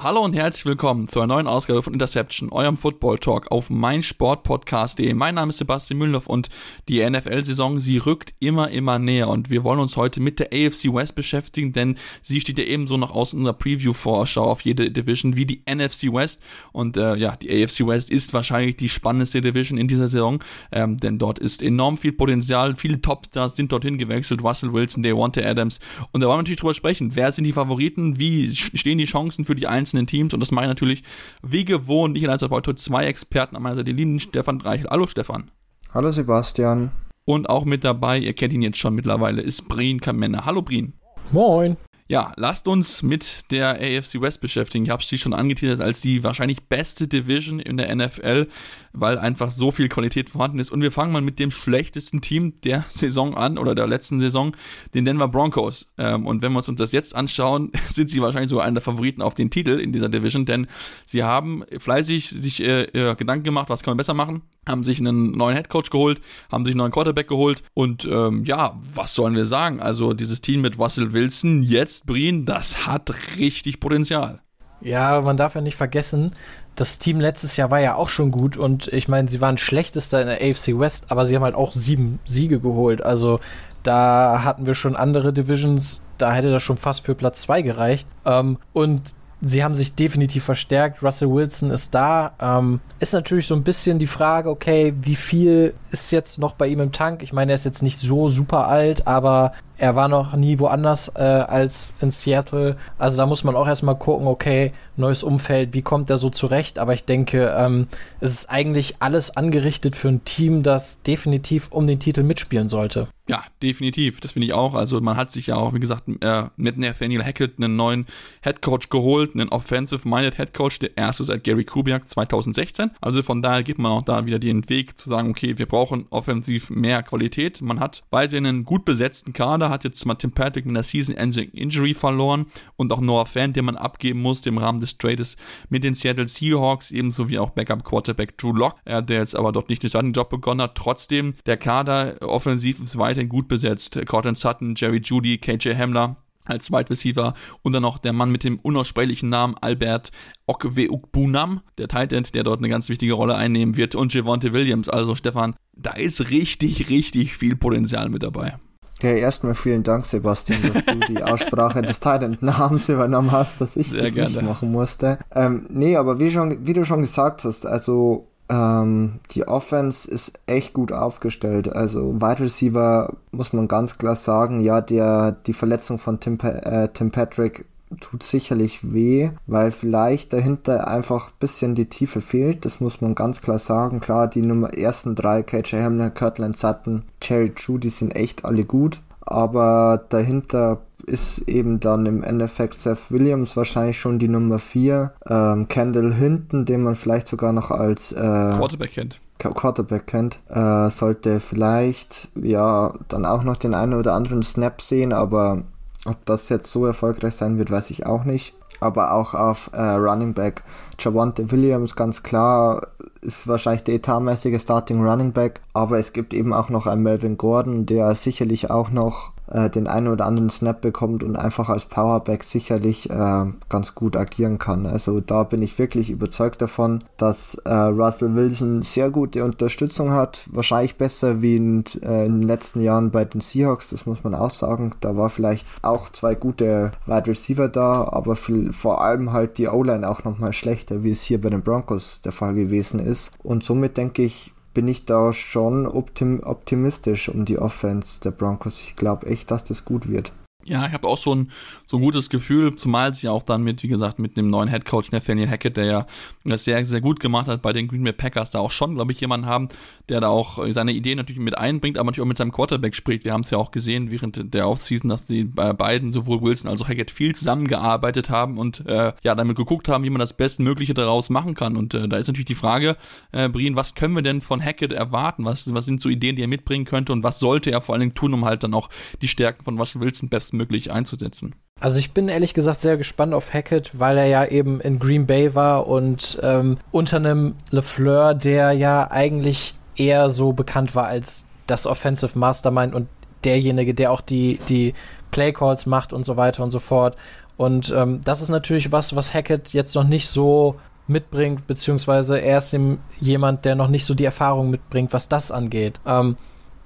Hallo und herzlich willkommen zu einer neuen Ausgabe von Interception, eurem Football Talk auf meinsportpodcast.de. Mein Name ist Sebastian Mühlenhoff und die NFL-Saison, sie rückt immer, immer näher. Und wir wollen uns heute mit der AFC West beschäftigen, denn sie steht ja ebenso noch aus unserer Preview-Vorschau auf jede Division wie die NFC West. Und äh, ja, die AFC West ist wahrscheinlich die spannendste Division in dieser Saison, ähm, denn dort ist enorm viel Potenzial, viele Topstars sind dorthin gewechselt, Russell Wilson, Devontae Adams. Und da wollen wir natürlich drüber sprechen, wer sind die Favoriten, wie stehen die Chancen für die einzelnen einzelnen Teams und das mache ich natürlich wie gewohnt. Ich als heute zwei Experten an meiner Seite, den lieben Stefan Reichel. Hallo Stefan. Hallo Sebastian. Und auch mit dabei, ihr kennt ihn jetzt schon mittlerweile, ist Brien Kamenne. Hallo Brien. Moin. Ja, lasst uns mit der AFC West beschäftigen. Ich habe sie schon angeteasert als die wahrscheinlich beste Division in der NFL, weil einfach so viel Qualität vorhanden ist. Und wir fangen mal mit dem schlechtesten Team der Saison an oder der letzten Saison, den Denver Broncos. Ähm, und wenn wir uns das jetzt anschauen, sind sie wahrscheinlich sogar einer der Favoriten auf den Titel in dieser Division, denn sie haben fleißig sich äh, äh, Gedanken gemacht, was kann man besser machen haben sich einen neuen Headcoach geholt, haben sich einen neuen Quarterback geholt und ähm, ja, was sollen wir sagen? Also dieses Team mit Russell Wilson, jetzt Breen, das hat richtig Potenzial. Ja, man darf ja nicht vergessen, das Team letztes Jahr war ja auch schon gut und ich meine, sie waren schlechtester in der AFC West, aber sie haben halt auch sieben Siege geholt. Also da hatten wir schon andere Divisions, da hätte das schon fast für Platz zwei gereicht. Ähm, und sie haben sich definitiv verstärkt. Russell Wilson ist da. Ähm, ist natürlich so ein bisschen die Frage, okay, wie viel ist jetzt noch bei ihm im Tank? Ich meine, er ist jetzt nicht so super alt, aber er war noch nie woanders äh, als in Seattle. Also da muss man auch erstmal gucken, okay, neues Umfeld, wie kommt er so zurecht? Aber ich denke, ähm, es ist eigentlich alles angerichtet für ein Team, das definitiv um den Titel mitspielen sollte. Ja, definitiv. Das finde ich auch. Also man hat sich ja auch, wie gesagt, äh, mit Nathaniel Hackett einen neuen Headcoach geholt, einen Offensive-Minded Headcoach, der erste seit Gary Kubiak 2016. Also von daher gibt man auch da wieder den Weg zu sagen, okay, wir brauchen offensiv mehr Qualität. Man hat weiterhin einen gut besetzten Kader, hat jetzt mal Tim Patrick mit einer Season-Ending Injury verloren und auch Noah Fan, den man abgeben musste im Rahmen des Trades mit den Seattle Seahawks, ebenso wie auch Backup-Quarterback Drew Locke, der jetzt aber dort nicht den Job begonnen hat. Trotzdem, der Kader offensiv ist weiterhin gut besetzt. Cortland Sutton, Jerry Judy, KJ Hamler, als Wide Receiver und dann noch der Mann mit dem unaussprechlichen Namen Albert Okweukbunam, der Titan, der dort eine ganz wichtige Rolle einnehmen wird und Javonte Williams. Also Stefan, da ist richtig, richtig viel Potenzial mit dabei. Ja, erstmal vielen Dank, Sebastian, dass du die Aussprache des Titan-Namens übernommen hast, dass ich Sehr das gerne. nicht machen musste. Ähm, nee, aber wie, schon, wie du schon gesagt hast, also ähm, die Offense ist echt gut aufgestellt. Also Wide Receiver muss man ganz klar sagen, ja, der, die Verletzung von Tim, äh, Tim Patrick tut sicherlich weh, weil vielleicht dahinter einfach ein bisschen die Tiefe fehlt. Das muss man ganz klar sagen. Klar, die Nummer ersten drei, KJ Hamler, Kirtland Sutton, Jerry True, die sind echt alle gut. Aber dahinter ist eben dann im Endeffekt Seth Williams wahrscheinlich schon die Nummer 4. Ähm, Kendall Hinton, den man vielleicht sogar noch als äh, Quarterback kennt. Quarterback kennt, äh, sollte vielleicht ja dann auch noch den einen oder anderen Snap sehen, aber ob das jetzt so erfolgreich sein wird, weiß ich auch nicht. Aber auch auf äh, Running Back Javante Williams, ganz klar, ist wahrscheinlich der etatmäßige Starting Running Back. Aber es gibt eben auch noch einen Melvin Gordon, der sicherlich auch noch äh, den einen oder anderen Snap bekommt und einfach als Powerback sicherlich äh, ganz gut agieren kann. Also da bin ich wirklich überzeugt davon, dass äh, Russell Wilson sehr gute Unterstützung hat. Wahrscheinlich besser wie in, äh, in, den letzten Jahren bei den Seahawks, das muss man auch sagen. Da war vielleicht auch zwei gute Wide Receiver da, aber viel, vor allem halt die O-Line auch nochmal schlechter, wie es hier bei den Broncos der Fall gewesen ist. Und somit denke ich, bin ich da schon optim optimistisch um die Offense der Broncos. Ich glaube echt, dass das gut wird. Ja, ich habe auch so ein, so ein gutes Gefühl, zumal sie auch dann mit, wie gesagt, mit dem neuen Headcoach Nathaniel Hackett, der ja das sehr, sehr gut gemacht hat bei den Green Bay Packers, da auch schon, glaube ich, jemanden haben, der da auch seine Ideen natürlich mit einbringt, aber natürlich auch mit seinem Quarterback spricht. Wir haben es ja auch gesehen während der Offseason, dass die beiden, sowohl Wilson als auch Hackett, viel zusammengearbeitet haben und äh, ja, damit geguckt haben, wie man das Bestmögliche daraus machen kann. Und äh, da ist natürlich die Frage, äh, Brien, was können wir denn von Hackett erwarten? Was, was sind so Ideen, die er mitbringen könnte und was sollte er vor allen Dingen tun, um halt dann auch die Stärken von Russell Wilson bestmöglich bestmöglich einzusetzen. Also ich bin ehrlich gesagt sehr gespannt auf Hackett, weil er ja eben in Green Bay war und ähm, unter einem LeFleur, der ja eigentlich eher so bekannt war als das Offensive Mastermind und derjenige, der auch die, die Playcalls macht und so weiter und so fort. Und ähm, das ist natürlich was, was Hackett jetzt noch nicht so mitbringt, beziehungsweise er ist jemand, der noch nicht so die Erfahrung mitbringt, was das angeht. Ähm,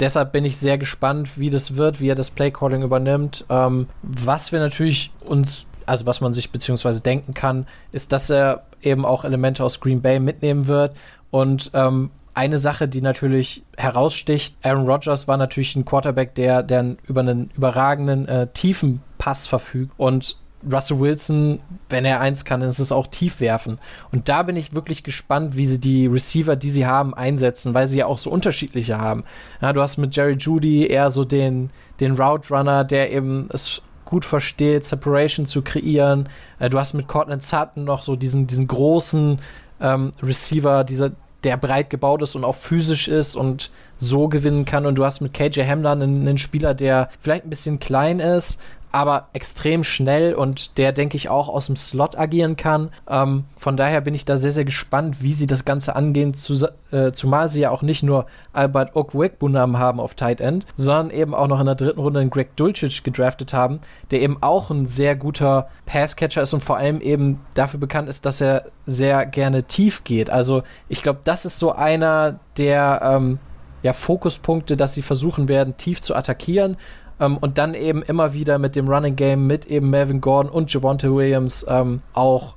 deshalb bin ich sehr gespannt, wie das wird, wie er das Playcalling übernimmt. Ähm, was wir natürlich uns, also was man sich beziehungsweise denken kann, ist, dass er eben auch Elemente aus Green Bay mitnehmen wird. Und ähm, eine Sache, die natürlich heraussticht, Aaron Rodgers war natürlich ein Quarterback, der, der über einen überragenden äh, tiefen Pass verfügt. Und Russell Wilson, wenn er eins kann, ist es auch tief werfen. Und da bin ich wirklich gespannt, wie sie die Receiver, die sie haben, einsetzen, weil sie ja auch so unterschiedliche haben. Ja, du hast mit Jerry Judy eher so den, den Route Runner, der eben es gut versteht, Separation zu kreieren. Äh, du hast mit Cortland Sutton noch so diesen, diesen großen ähm, Receiver, dieser, der breit gebaut ist und auch physisch ist und so gewinnen kann. Und du hast mit KJ Hamler einen, einen Spieler, der vielleicht ein bisschen klein ist, aber extrem schnell und der, denke ich, auch aus dem Slot agieren kann. Ähm, von daher bin ich da sehr, sehr gespannt, wie sie das Ganze angehen, zu, äh, zumal sie ja auch nicht nur Albert Okwekbunam haben auf Tight End, sondern eben auch noch in der dritten Runde einen Greg Dulcich gedraftet haben, der eben auch ein sehr guter Passcatcher ist und vor allem eben dafür bekannt ist, dass er sehr gerne tief geht. Also ich glaube, das ist so einer der ähm, ja, Fokuspunkte, dass sie versuchen werden, tief zu attackieren. Ähm, und dann eben immer wieder mit dem Running Game, mit eben Melvin Gordon und Javonte Williams ähm, auch,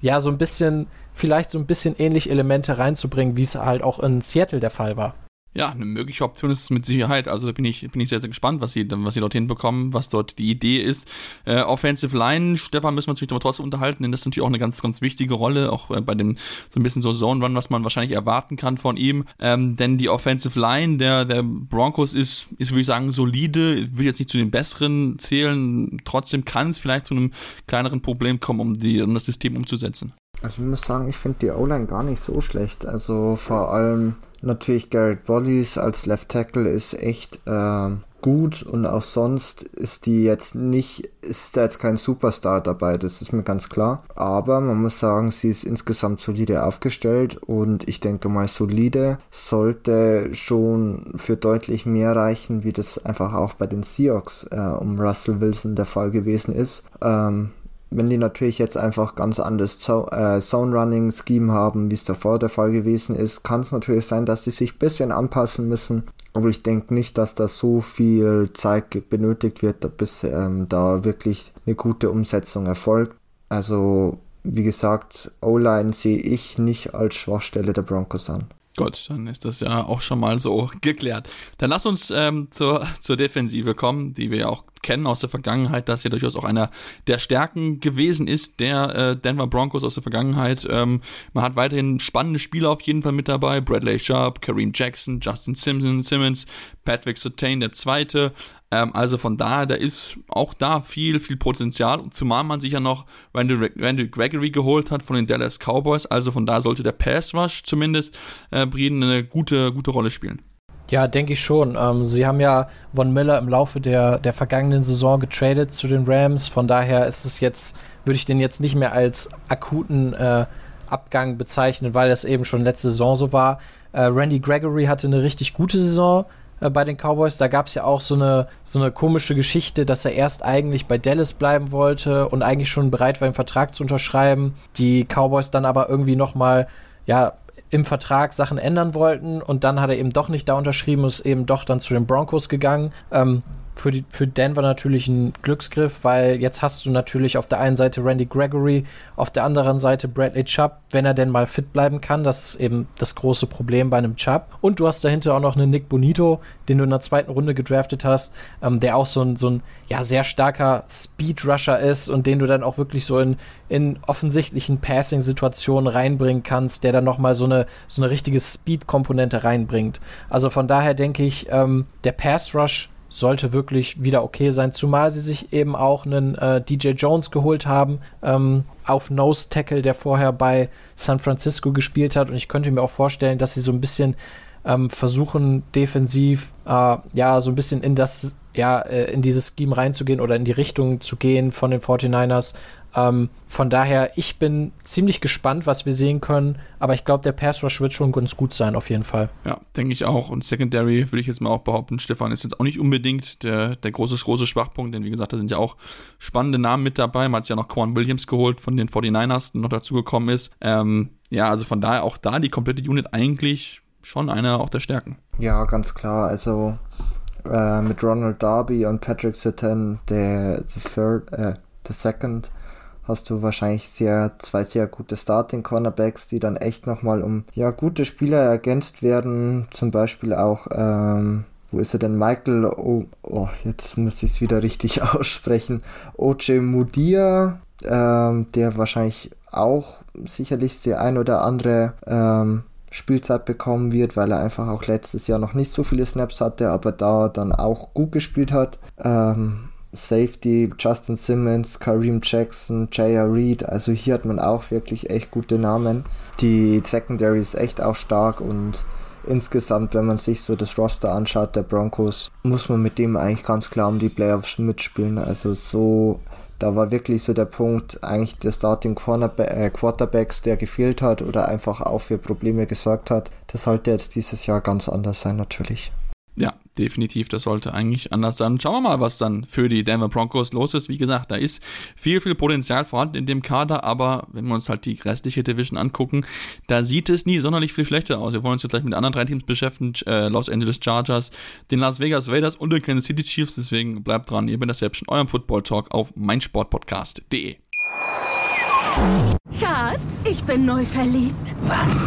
ja, so ein bisschen, vielleicht so ein bisschen ähnliche Elemente reinzubringen, wie es halt auch in Seattle der Fall war. Ja, eine mögliche Option ist es mit Sicherheit. Also da bin ich, bin ich sehr, sehr gespannt, was sie, was sie dort hinbekommen, was dort die Idee ist. Äh, Offensive Line, Stefan, müssen wir uns natürlich trotzdem unterhalten, denn das ist natürlich auch eine ganz, ganz wichtige Rolle, auch äh, bei dem so ein bisschen so Zone Run, was man wahrscheinlich erwarten kann von ihm. Ähm, denn die Offensive Line der, der Broncos ist, ist, würde ich sagen, solide, will jetzt nicht zu den besseren zählen. Trotzdem kann es vielleicht zu einem kleineren Problem kommen, um, die, um das System umzusetzen. Also ich muss sagen, ich finde die O-Line gar nicht so schlecht. Also vor allem Natürlich Garrett Bollies als Left Tackle ist echt äh, gut und auch sonst ist die jetzt nicht, ist da jetzt kein Superstar dabei, das ist mir ganz klar. Aber man muss sagen, sie ist insgesamt solide aufgestellt und ich denke mal, solide sollte schon für deutlich mehr reichen, wie das einfach auch bei den Seahawks äh, um Russell Wilson der Fall gewesen ist. Ähm, wenn die natürlich jetzt einfach ganz anderes äh, Zone-Running-Scheme haben, wie es davor der Fall gewesen ist, kann es natürlich sein, dass sie sich ein bisschen anpassen müssen. Aber ich denke nicht, dass da so viel Zeit benötigt wird, bis ähm, da wirklich eine gute Umsetzung erfolgt. Also, wie gesagt, O-Line sehe ich nicht als Schwachstelle der Broncos an. Gut, dann ist das ja auch schon mal so geklärt. Dann lass uns ähm, zur, zur Defensive kommen, die wir ja auch kennen aus der Vergangenheit, dass ja durchaus auch einer der Stärken gewesen ist, der äh, Denver Broncos aus der Vergangenheit. Ähm, man hat weiterhin spannende Spieler auf jeden Fall mit dabei. Bradley Sharp, Kareem Jackson, Justin Simpson, Simmons, Patrick Sotain, der Zweite. Ähm, also von daher, da ist auch da viel, viel Potenzial. Zumal man sich ja noch Randall, Randall Gregory geholt hat von den Dallas Cowboys. Also von da sollte der Pass Rush zumindest äh, Brieden eine gute, gute Rolle spielen. Ja, denke ich schon. Ähm, sie haben ja Von Miller im Laufe der, der vergangenen Saison getradet zu den Rams. Von daher ist es jetzt, würde ich den jetzt nicht mehr als akuten äh, Abgang bezeichnen, weil das eben schon letzte Saison so war. Äh, Randy Gregory hatte eine richtig gute Saison äh, bei den Cowboys. Da gab es ja auch so eine, so eine komische Geschichte, dass er erst eigentlich bei Dallas bleiben wollte und eigentlich schon bereit war, einen Vertrag zu unterschreiben. Die Cowboys dann aber irgendwie nochmal, ja, im Vertrag Sachen ändern wollten und dann hat er eben doch nicht da unterschrieben, ist eben doch dann zu den Broncos gegangen. Ähm, für, die, für Denver natürlich ein Glücksgriff, weil jetzt hast du natürlich auf der einen Seite Randy Gregory, auf der anderen Seite Bradley Chubb, wenn er denn mal fit bleiben kann. Das ist eben das große Problem bei einem Chubb. Und du hast dahinter auch noch einen Nick Bonito, den du in der zweiten Runde gedraftet hast, ähm, der auch so ein, so ein ja, sehr starker Speed-Rusher ist und den du dann auch wirklich so in, in offensichtlichen Passing-Situationen reinbringen kannst, der dann nochmal so eine, so eine richtige Speed-Komponente reinbringt. Also von daher denke ich, ähm, der Pass-Rush sollte wirklich wieder okay sein, zumal sie sich eben auch einen äh, DJ Jones geholt haben ähm, auf Nose Tackle, der vorher bei San Francisco gespielt hat. Und ich könnte mir auch vorstellen, dass sie so ein bisschen ähm, versuchen defensiv äh, ja so ein bisschen in das ja äh, in dieses Scheme reinzugehen oder in die Richtung zu gehen von den 49ers Ähm, von daher, ich bin ziemlich gespannt, was wir sehen können, aber ich glaube, der Pass Rush wird schon ganz gut sein, auf jeden Fall. Ja, denke ich auch. Und Secondary würde ich jetzt mal auch behaupten, Stefan ist jetzt auch nicht unbedingt der, der große, große Schwachpunkt, denn wie gesagt, da sind ja auch spannende Namen mit dabei. Man hat ja noch Quan Williams geholt von den 49ers, der noch dazugekommen ist. Ähm, ja, also von daher auch da die komplette Unit eigentlich schon einer auch der Stärken. Ja, ganz klar. Also äh, mit Ronald Darby und Patrick Sutton, der the third, äh, the second, hast du wahrscheinlich sehr zwei sehr gute Starting Cornerbacks, die dann echt nochmal um ja gute Spieler ergänzt werden. Zum Beispiel auch ähm, wo ist er denn? Michael, oh, oh jetzt muss ich es wieder richtig aussprechen. OJ Mudia, ähm, der wahrscheinlich auch sicherlich die ein oder andere ähm, Spielzeit bekommen wird, weil er einfach auch letztes Jahr noch nicht so viele Snaps hatte, aber da dann auch gut gespielt hat. Ähm, Safety, Justin Simmons, Kareem Jackson, J.R. Reed, also hier hat man auch wirklich echt gute Namen. Die Secondary ist echt auch stark und insgesamt, wenn man sich so das Roster anschaut der Broncos, muss man mit dem eigentlich ganz klar um die Playoffs mitspielen. Also so da war wirklich so der Punkt, eigentlich der Starting äh, Quarterbacks, der gefehlt hat oder einfach auch für Probleme gesorgt hat. Das sollte jetzt dieses Jahr ganz anders sein, natürlich. Ja, definitiv, das sollte eigentlich anders sein. Schauen wir mal, was dann für die Denver Broncos los ist. Wie gesagt, da ist viel, viel Potenzial vorhanden in dem Kader, aber wenn wir uns halt die restliche Division angucken, da sieht es nie sonderlich viel schlechter aus. Wir wollen uns jetzt gleich mit anderen drei Teams beschäftigen, äh, Los Angeles Chargers, den Las Vegas Raiders und den Kansas City Chiefs, deswegen bleibt dran, ihr bin das selbst in eurem Football Talk auf meinsportpodcast.de. Schatz, ich bin neu verliebt. Was?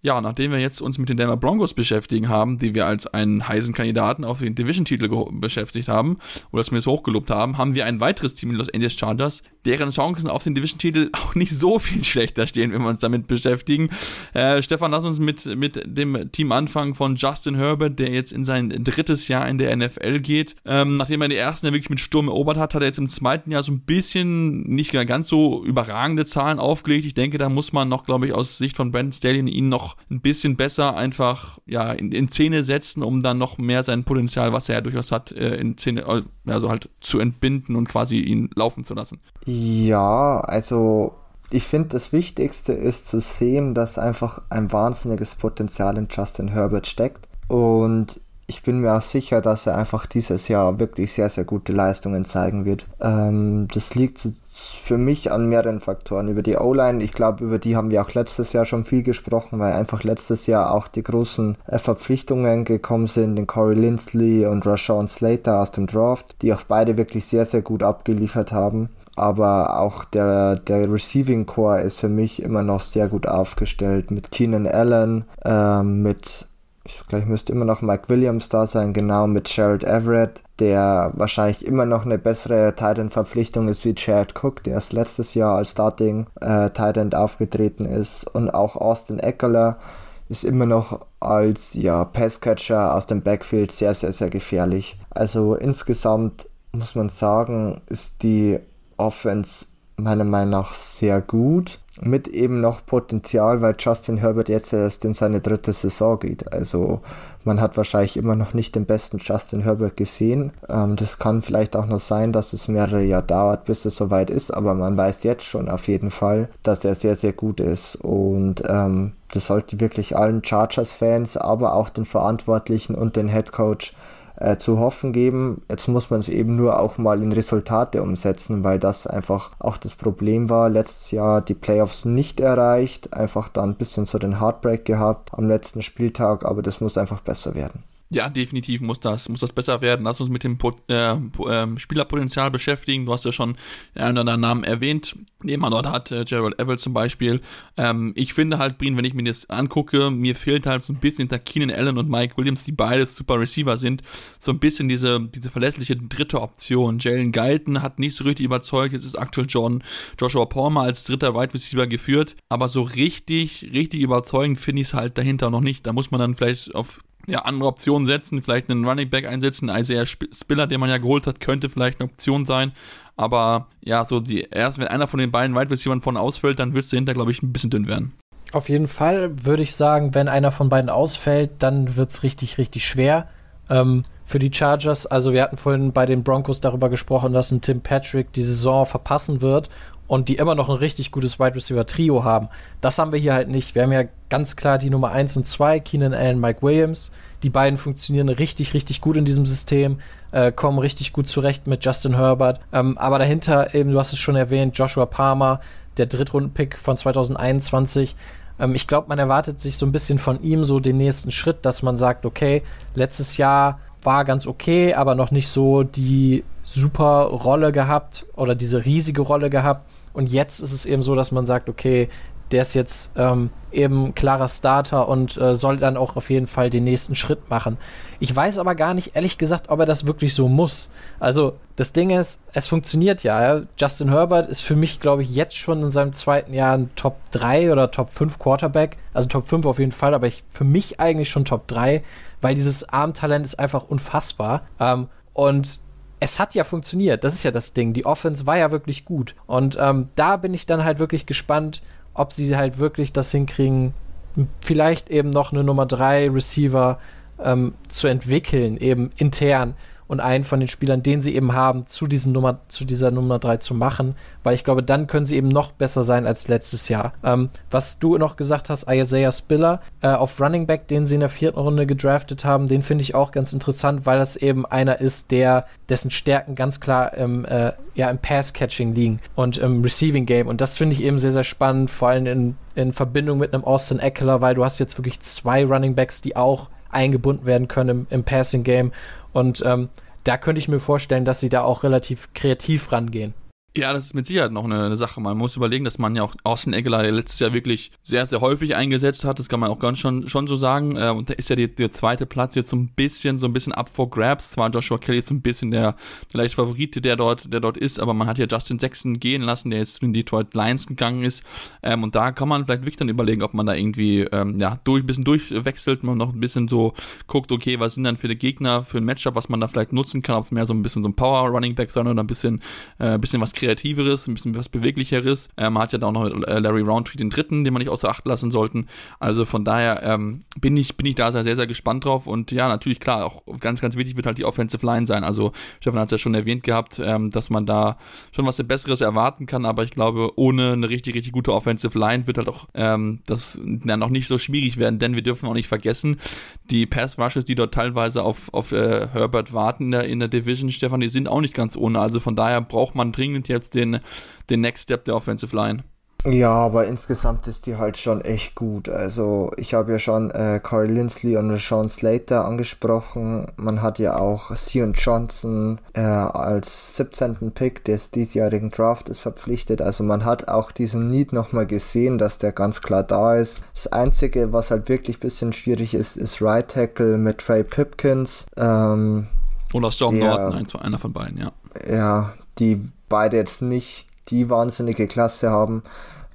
Ja, nachdem wir jetzt uns mit den Denver Broncos beschäftigen haben, die wir als einen heißen Kandidaten auf den Division-Titel beschäftigt haben, oder zumindest hochgelobt haben, haben wir ein weiteres Team in Los Angeles Chargers, deren Chancen auf den Division-Titel auch nicht so viel schlechter stehen, wenn wir uns damit beschäftigen. Äh, Stefan, lass uns mit, mit dem Team anfangen von Justin Herbert, der jetzt in sein drittes Jahr in der NFL geht. Ähm, nachdem er die ersten ja wirklich mit Sturm erobert hat, hat er jetzt im zweiten Jahr so ein bisschen nicht ganz so überragende Zahlen aufgelegt. Ich denke, da muss man noch, glaube ich, aus Sicht von Brandon Stallion ihn noch ein bisschen besser einfach ja, in, in Szene setzen, um dann noch mehr sein Potenzial, was er ja durchaus hat, äh, in Szene, also halt zu entbinden und quasi ihn laufen zu lassen. Ja, also ich finde, das Wichtigste ist zu sehen, dass einfach ein wahnsinniges Potenzial in Justin Herbert steckt. Und ich bin mir auch sicher, dass er einfach dieses Jahr wirklich sehr, sehr gute Leistungen zeigen wird. Ähm, das liegt für mich an mehreren Faktoren. Über die O-Line, ich glaube, über die haben wir auch letztes Jahr schon viel gesprochen, weil einfach letztes Jahr auch die großen äh, Verpflichtungen gekommen sind, den Corey Lindsley und Rashawn Slater aus dem Draft, die auch beide wirklich sehr, sehr gut abgeliefert haben aber auch der, der Receiving Core ist für mich immer noch sehr gut aufgestellt mit Keenan Allen, ähm, mit ich müsste immer noch Mike Williams da sein, genau mit Jared Everett, der wahrscheinlich immer noch eine bessere Titan-Verpflichtung ist wie Jared Cook, der erst letztes Jahr als Starting äh, Titan aufgetreten ist und auch Austin Eckler ist immer noch als ja, Passcatcher aus dem Backfield sehr, sehr, sehr gefährlich. Also insgesamt muss man sagen, ist die Offense meiner Meinung nach sehr gut mit eben noch Potenzial, weil Justin Herbert jetzt erst in seine dritte Saison geht. Also man hat wahrscheinlich immer noch nicht den besten Justin Herbert gesehen. Ähm, das kann vielleicht auch noch sein, dass es mehrere Jahre dauert, bis es soweit ist, aber man weiß jetzt schon auf jeden Fall, dass er sehr, sehr gut ist. Und ähm, das sollte wirklich allen Chargers-Fans, aber auch den Verantwortlichen und den Head Coach äh, zu hoffen geben. Jetzt muss man es eben nur auch mal in Resultate umsetzen, weil das einfach auch das Problem war. Letztes Jahr die Playoffs nicht erreicht, einfach dann ein bisschen so den Heartbreak gehabt am letzten Spieltag, aber das muss einfach besser werden. Ja, definitiv muss das, muss das besser werden. Lass uns mit dem äh, äh, Spielerpotenzial beschäftigen. Du hast ja schon einen oder anderen Namen erwähnt, den man dort hat, äh, Gerald Everett zum Beispiel. Ähm, ich finde halt, Brien, wenn ich mir das angucke, mir fehlt halt so ein bisschen hinter Keenan Allen und Mike Williams, die beides super Receiver sind, so ein bisschen diese, diese verlässliche dritte Option. Jalen Galton hat nicht so richtig überzeugt, jetzt ist aktuell John Joshua Palmer als dritter Wide Receiver geführt, aber so richtig, richtig überzeugend finde ich es halt dahinter noch nicht. Da muss man dann vielleicht auf ja, andere Optionen setzen, vielleicht einen Running Back einsetzen. Isaiah Spiller, den man ja geholt hat, könnte vielleicht eine Option sein. Aber ja, so die erst wenn einer von den beiden Wide Receivers vorne ausfällt, dann wird es dahinter, glaube ich, ein bisschen dünn werden. Auf jeden Fall würde ich sagen, wenn einer von beiden ausfällt, dann wird es richtig, richtig schwer ähm, für die Chargers. Also wir hatten vorhin bei den Broncos darüber gesprochen, dass ein Tim Patrick die Saison verpassen wird und die immer noch ein richtig gutes Wide Receiver Trio haben. Das haben wir hier halt nicht. Wir haben ja ganz klar die Nummer 1 und 2, Keenan Allen, Mike Williams. Die beiden funktionieren richtig, richtig gut in diesem System, äh, kommen richtig gut zurecht mit Justin Herbert. Ähm, aber dahinter eben, du hast es schon erwähnt, Joshua Palmer, der Drittrunden-Pick von 2021. Ähm, ich glaube, man erwartet sich so ein bisschen von ihm so den nächsten Schritt, dass man sagt, okay, letztes Jahr war ganz okay, aber noch nicht so die super Rolle gehabt oder diese riesige Rolle gehabt. Und jetzt ist es eben so, dass man sagt, okay, der ist jetzt ähm, eben klarer Starter und äh, soll dann auch auf jeden Fall den nächsten Schritt machen. Ich weiß aber gar nicht, ehrlich gesagt, ob er das wirklich so muss. Also, das Ding ist, es funktioniert ja. Justin Herbert ist für mich, glaube ich, jetzt schon in seinem zweiten Jahr ein Top 3 oder Top 5 Quarterback. Also Top 5 auf jeden Fall, aber ich, für mich eigentlich schon Top 3, weil dieses Armtalent ist einfach unfassbar. Ähm, und es hat ja funktioniert. Das ist ja das Ding. Die Offense war ja wirklich gut. Und ähm, da bin ich dann halt wirklich gespannt, ob sie halt wirklich das hinkriegen, vielleicht eben noch eine Nummer 3 Receiver ähm, zu entwickeln, eben intern und einen von den Spielern, den sie eben haben, zu, diesem Nummer, zu dieser Nummer 3 zu machen, weil ich glaube, dann können sie eben noch besser sein als letztes Jahr. Ähm, was du noch gesagt hast, Isaiah Spiller äh, auf Running Back, den sie in der vierten Runde gedraftet haben, den finde ich auch ganz interessant, weil das eben einer ist, der dessen Stärken ganz klar im, äh, ja, im Pass-Catching liegen und im Receiving-Game. Und das finde ich eben sehr, sehr spannend, vor allem in, in Verbindung mit einem Austin Eckler, weil du hast jetzt wirklich zwei Running Backs, die auch eingebunden werden können im, im Passing Game. Und ähm, da könnte ich mir vorstellen, dass sie da auch relativ kreativ rangehen. Ja, das ist mit Sicherheit noch eine, eine, Sache. Man muss überlegen, dass man ja auch Austin Eggler letztes Jahr wirklich sehr, sehr häufig eingesetzt hat. Das kann man auch ganz schon, schon so sagen. Äh, und da ist ja die, der zweite Platz jetzt so ein bisschen, so ein bisschen up for grabs. Zwar Joshua Kelly ist so ein bisschen der vielleicht Favorite, der dort, der dort ist, aber man hat ja Justin Sexton gehen lassen, der jetzt zu den Detroit Lions gegangen ist. Ähm, und da kann man vielleicht wirklich dann überlegen, ob man da irgendwie, ähm, ja, durch, ein bisschen durchwechselt, man noch ein bisschen so guckt, okay, was sind dann für die Gegner, für ein Matchup, was man da vielleicht nutzen kann, ob es mehr so ein bisschen so ein Power Running Back sein oder ein bisschen, äh, bisschen was kreatives kreativeres, ein bisschen was beweglicheres. Äh, man hat ja da auch noch äh, Larry Roundtree den dritten, den man nicht außer Acht lassen sollten. Also von daher ähm, bin ich bin ich da sehr sehr gespannt drauf und ja natürlich klar auch ganz ganz wichtig wird halt die Offensive Line sein. Also Stefan hat es ja schon erwähnt gehabt, ähm, dass man da schon was Besseres erwarten kann, aber ich glaube ohne eine richtig richtig gute Offensive Line wird halt auch ähm, das dann noch nicht so schwierig werden, denn wir dürfen auch nicht vergessen die Pass Rushes, die dort teilweise auf auf äh, Herbert warten in der, in der Division, Stefan, die sind auch nicht ganz ohne. Also von daher braucht man dringend jetzt den, den Next Step der Offensive Line. Ja, aber insgesamt ist die halt schon echt gut. Also ich habe ja schon äh, Corey Lindsley und Sean Slater angesprochen. Man hat ja auch Sion Johnson äh, als 17. Pick des diesjährigen Draftes verpflichtet. Also man hat auch diesen Need nochmal gesehen, dass der ganz klar da ist. Das Einzige, was halt wirklich ein bisschen schwierig ist, ist Right Tackle mit Trey Pipkins. Ähm, Oder Storm Norton, einer von beiden, ja. Ja, die beide jetzt nicht die wahnsinnige Klasse haben.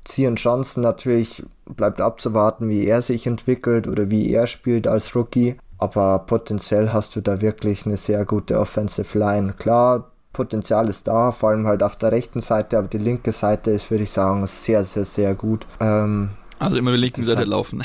Zion Johnson natürlich bleibt abzuwarten, wie er sich entwickelt oder wie er spielt als Rookie. Aber potenziell hast du da wirklich eine sehr gute Offensive Line. Klar, Potenzial ist da, vor allem halt auf der rechten Seite, aber die linke Seite ist, würde ich sagen, sehr, sehr, sehr gut. Ähm, also immer die linke Seite laufen.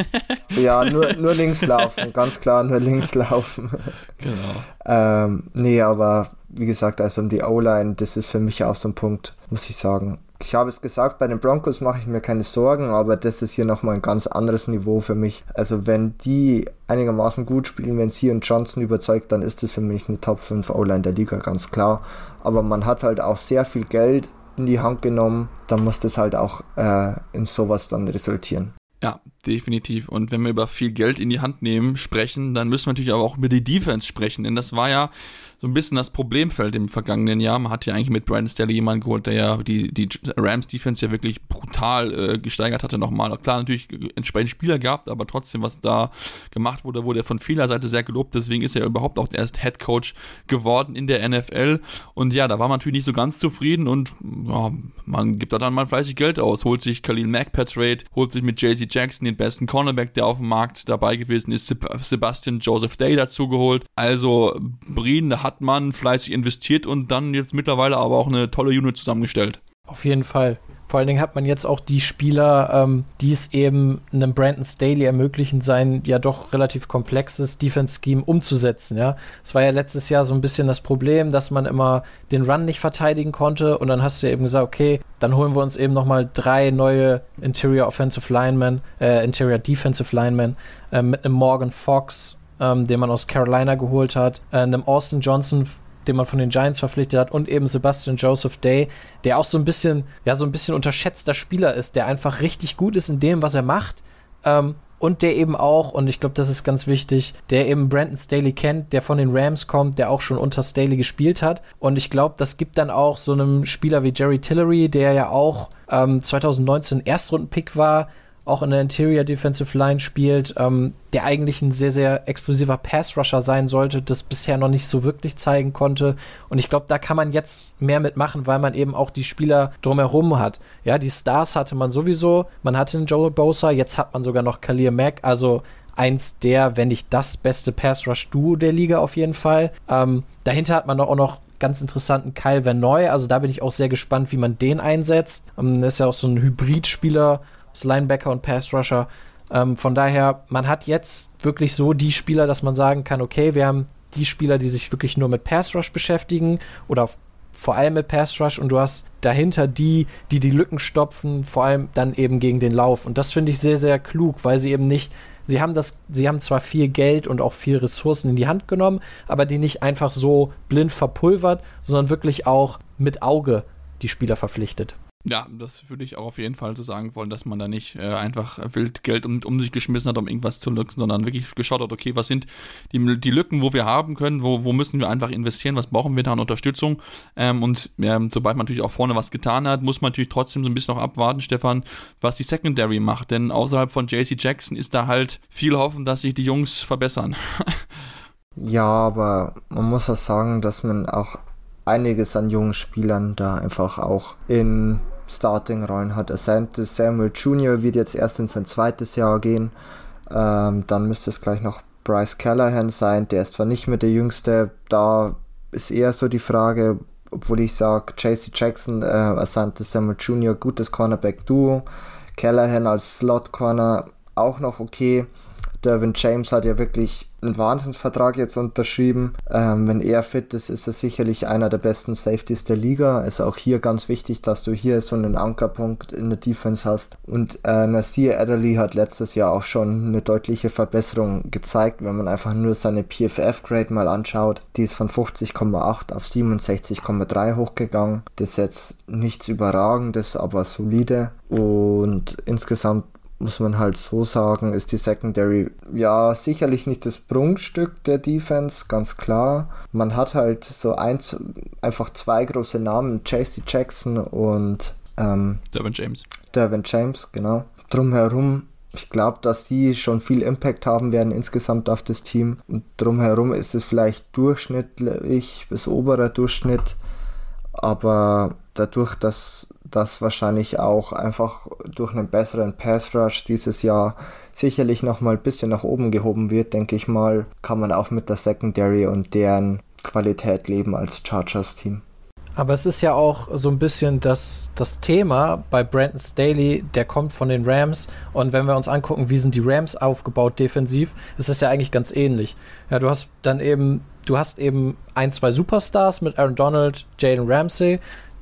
ja, nur, nur links laufen, ganz klar, nur links laufen. Genau. Ähm, nee, aber wie gesagt, also um die O-Line, das ist für mich auch so ein Punkt, muss ich sagen. Ich habe es gesagt, bei den Broncos mache ich mir keine Sorgen, aber das ist hier nochmal ein ganz anderes Niveau für mich. Also wenn die einigermaßen gut spielen, wenn sie und Johnson überzeugt, dann ist das für mich eine Top 5 O-Line der Liga, ganz klar. Aber man hat halt auch sehr viel Geld in die Hand genommen, dann muss das halt auch äh, in sowas dann resultieren. Ja, definitiv. Und wenn wir über viel Geld in die Hand nehmen, sprechen, dann müssen wir natürlich aber auch über die Defense sprechen. Denn das war ja so ein bisschen das Problemfeld im vergangenen Jahr. Man hat ja eigentlich mit Brandon Staley jemanden geholt, der ja die, die Rams Defense ja wirklich brutal äh, gesteigert hatte nochmal. Klar, natürlich entsprechend Spieler gehabt, aber trotzdem, was da gemacht wurde, wurde von vieler Seite sehr gelobt. Deswegen ist er überhaupt auch erst Head Coach geworden in der NFL. Und ja, da war man natürlich nicht so ganz zufrieden und ja, man gibt da dann mal fleißig Geld aus, holt sich Khalil Mack per Trade, holt sich mit JC Jackson den besten Cornerback, der auf dem Markt dabei gewesen ist, Sebastian Joseph Day dazu geholt. Also Breen, da hat man fleißig investiert und dann jetzt mittlerweile aber auch eine tolle Unit zusammengestellt. Auf jeden Fall. Vor allen Dingen hat man jetzt auch die Spieler, ähm, die es eben einem Brandon Staley ermöglichen, sein ja doch relativ komplexes Defense-Scheme umzusetzen. Ja, es war ja letztes Jahr so ein bisschen das Problem, dass man immer den Run nicht verteidigen konnte und dann hast du eben gesagt, okay, dann holen wir uns eben noch mal drei neue Interior Offensive Linemen, äh, Interior Defensive Linemen äh, mit einem Morgan Fox, ähm, den man aus Carolina geholt hat, äh, einem Austin Johnson den man von den Giants verpflichtet hat, und eben Sebastian Joseph Day, der auch so ein bisschen, ja, so ein bisschen unterschätzter Spieler ist, der einfach richtig gut ist in dem, was er macht. Ähm, und der eben auch, und ich glaube, das ist ganz wichtig, der eben Brandon Staley kennt, der von den Rams kommt, der auch schon unter Staley gespielt hat. Und ich glaube, das gibt dann auch so einem Spieler wie Jerry Tillery, der ja auch ähm, 2019 Erstrunden-Pick war, auch in der Interior Defensive Line spielt, ähm, der eigentlich ein sehr, sehr explosiver Pass-Rusher sein sollte, das bisher noch nicht so wirklich zeigen konnte. Und ich glaube, da kann man jetzt mehr mitmachen, weil man eben auch die Spieler drumherum hat. Ja, die Stars hatte man sowieso, man hatte einen Joel Bosa, jetzt hat man sogar noch Khalil Mack, also eins der, wenn nicht das beste Pass-Rush-Duo der Liga auf jeden Fall. Ähm, dahinter hat man auch noch ganz interessanten Kyle Verneu. Also da bin ich auch sehr gespannt, wie man den einsetzt. Ähm, ist ja auch so ein Hybrid-Spieler Linebacker und Pass Rusher. Ähm, von daher, man hat jetzt wirklich so die Spieler, dass man sagen kann, okay, wir haben die Spieler, die sich wirklich nur mit Pass Rush beschäftigen oder vor allem mit Pass Rush und du hast dahinter die, die die Lücken stopfen, vor allem dann eben gegen den Lauf. Und das finde ich sehr, sehr klug, weil sie eben nicht, sie haben das, sie haben zwar viel Geld und auch viel Ressourcen in die Hand genommen, aber die nicht einfach so blind verpulvert, sondern wirklich auch mit Auge die Spieler verpflichtet. Ja, das würde ich auch auf jeden Fall so sagen wollen, dass man da nicht äh, einfach wild Geld um, um sich geschmissen hat, um irgendwas zu lücken, sondern wirklich geschaut hat, okay, was sind die, die Lücken, wo wir haben können, wo, wo müssen wir einfach investieren, was brauchen wir da an Unterstützung. Ähm, und ähm, sobald man natürlich auch vorne was getan hat, muss man natürlich trotzdem so ein bisschen noch abwarten, Stefan, was die Secondary macht. Denn außerhalb von JC Jackson ist da halt viel hoffen, dass sich die Jungs verbessern. ja, aber man muss auch sagen, dass man auch einiges an jungen Spielern da einfach auch in Starting-Rollen hat. Samuel Jr. wird jetzt erst in sein zweites Jahr gehen. Ähm, dann müsste es gleich noch Bryce Callahan sein. Der ist zwar nicht mehr der Jüngste. Da ist eher so die Frage, obwohl ich sage, JC Jackson, äh, Asante Samuel Jr., gutes Cornerback-Duo. Callahan als Slot-Corner auch noch okay. Derwin James hat ja wirklich einen Wahnsinnsvertrag jetzt unterschrieben. Ähm, wenn er fit ist, ist er sicherlich einer der besten Safeties der Liga. Also auch hier ganz wichtig, dass du hier so einen Ankerpunkt in der Defense hast. Und äh, Nasir Adderley hat letztes Jahr auch schon eine deutliche Verbesserung gezeigt, wenn man einfach nur seine PFF-Grade mal anschaut. Die ist von 50,8 auf 67,3 hochgegangen. Das ist jetzt nichts Überragendes, aber solide. Und insgesamt muss man halt so sagen, ist die Secondary ja sicherlich nicht das Prunkstück der Defense, ganz klar. Man hat halt so eins, einfach zwei große Namen, JC Jackson und ähm, Derwin James. Derwin James, genau. Drumherum ich glaube, dass sie schon viel Impact haben werden insgesamt auf das Team. Und drumherum ist es vielleicht durchschnittlich bis oberer Durchschnitt. Aber dadurch, dass das wahrscheinlich auch einfach durch einen besseren Pass Rush dieses Jahr sicherlich nochmal ein bisschen nach oben gehoben wird, denke ich mal, kann man auch mit der Secondary und deren Qualität leben als Chargers Team. Aber es ist ja auch so ein bisschen das, das Thema bei Brandon Staley, der kommt von den Rams. Und wenn wir uns angucken, wie sind die Rams aufgebaut defensiv, ist es ja eigentlich ganz ähnlich. Ja, du hast dann eben, du hast eben ein, zwei Superstars mit Aaron Donald, Jaden Ramsey.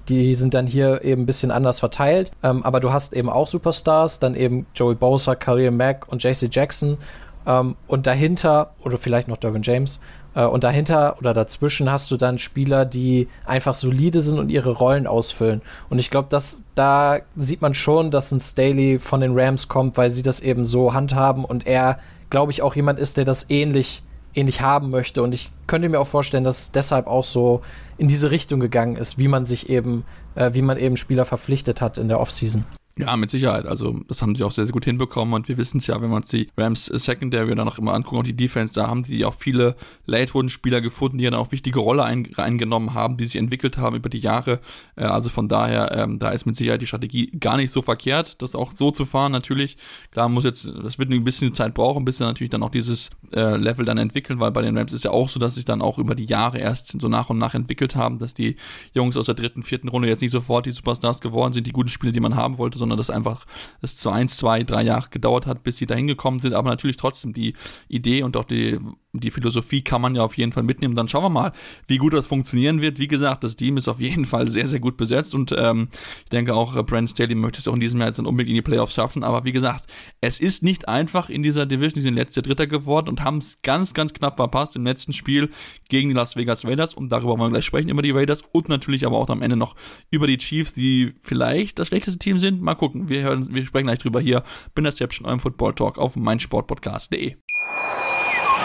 Die sind dann hier eben ein bisschen anders verteilt. Ähm, aber du hast eben auch Superstars, dann eben Joey Bosa, Khalil Mack und JC Jackson. Ähm, und dahinter, oder vielleicht noch Derwin James, äh, und dahinter oder dazwischen hast du dann Spieler, die einfach solide sind und ihre Rollen ausfüllen. Und ich glaube, da sieht man schon, dass ein Staley von den Rams kommt, weil sie das eben so handhaben und er, glaube ich, auch jemand ist, der das ähnlich ähnlich haben möchte. Und ich könnte mir auch vorstellen, dass es deshalb auch so in diese Richtung gegangen ist, wie man sich eben, äh, wie man eben Spieler verpflichtet hat in der Offseason. Ja, mit Sicherheit. Also, das haben sie auch sehr, sehr gut hinbekommen. Und wir wissen es ja, wenn wir uns die Rams Secondary dann auch immer angucken, auch die Defense, da haben sie auch viele Late-Wurden-Spieler gefunden, die dann auch wichtige Rolle ein, eingenommen haben, die sich entwickelt haben über die Jahre. Äh, also von daher, ähm, da ist mit Sicherheit die Strategie gar nicht so verkehrt, das auch so zu fahren. Natürlich, klar, muss jetzt, das wird ein bisschen Zeit brauchen, bis sie natürlich dann auch dieses äh, Level dann entwickeln, weil bei den Rams ist ja auch so, dass sich dann auch über die Jahre erst so nach und nach entwickelt haben, dass die Jungs aus der dritten, vierten Runde jetzt nicht sofort die Superstars geworden sind, die guten Spiele, die man haben wollte, sondern dass einfach es zu eins, zwei, drei Jahre gedauert hat, bis sie da hingekommen sind. Aber natürlich trotzdem die Idee und auch die, die Philosophie kann man ja auf jeden Fall mitnehmen. Dann schauen wir mal, wie gut das funktionieren wird. Wie gesagt, das Team ist auf jeden Fall sehr, sehr gut besetzt und ähm, ich denke auch, äh, Brandon Staley möchte es auch in diesem Jahr jetzt dann unbedingt in die Playoffs schaffen. Aber wie gesagt, es ist nicht einfach in dieser Division. Die sind letzter Dritter geworden und haben es ganz, ganz knapp verpasst im letzten Spiel gegen die Las Vegas Raiders. Und darüber wollen wir gleich sprechen, über die Raiders und natürlich aber auch am Ende noch über die Chiefs, die vielleicht das schlechteste Team sind. Mal gucken. Wir, hören, wir sprechen gleich drüber hier. Bin das Binderception, eurem Football Talk auf meinsportpodcast.de.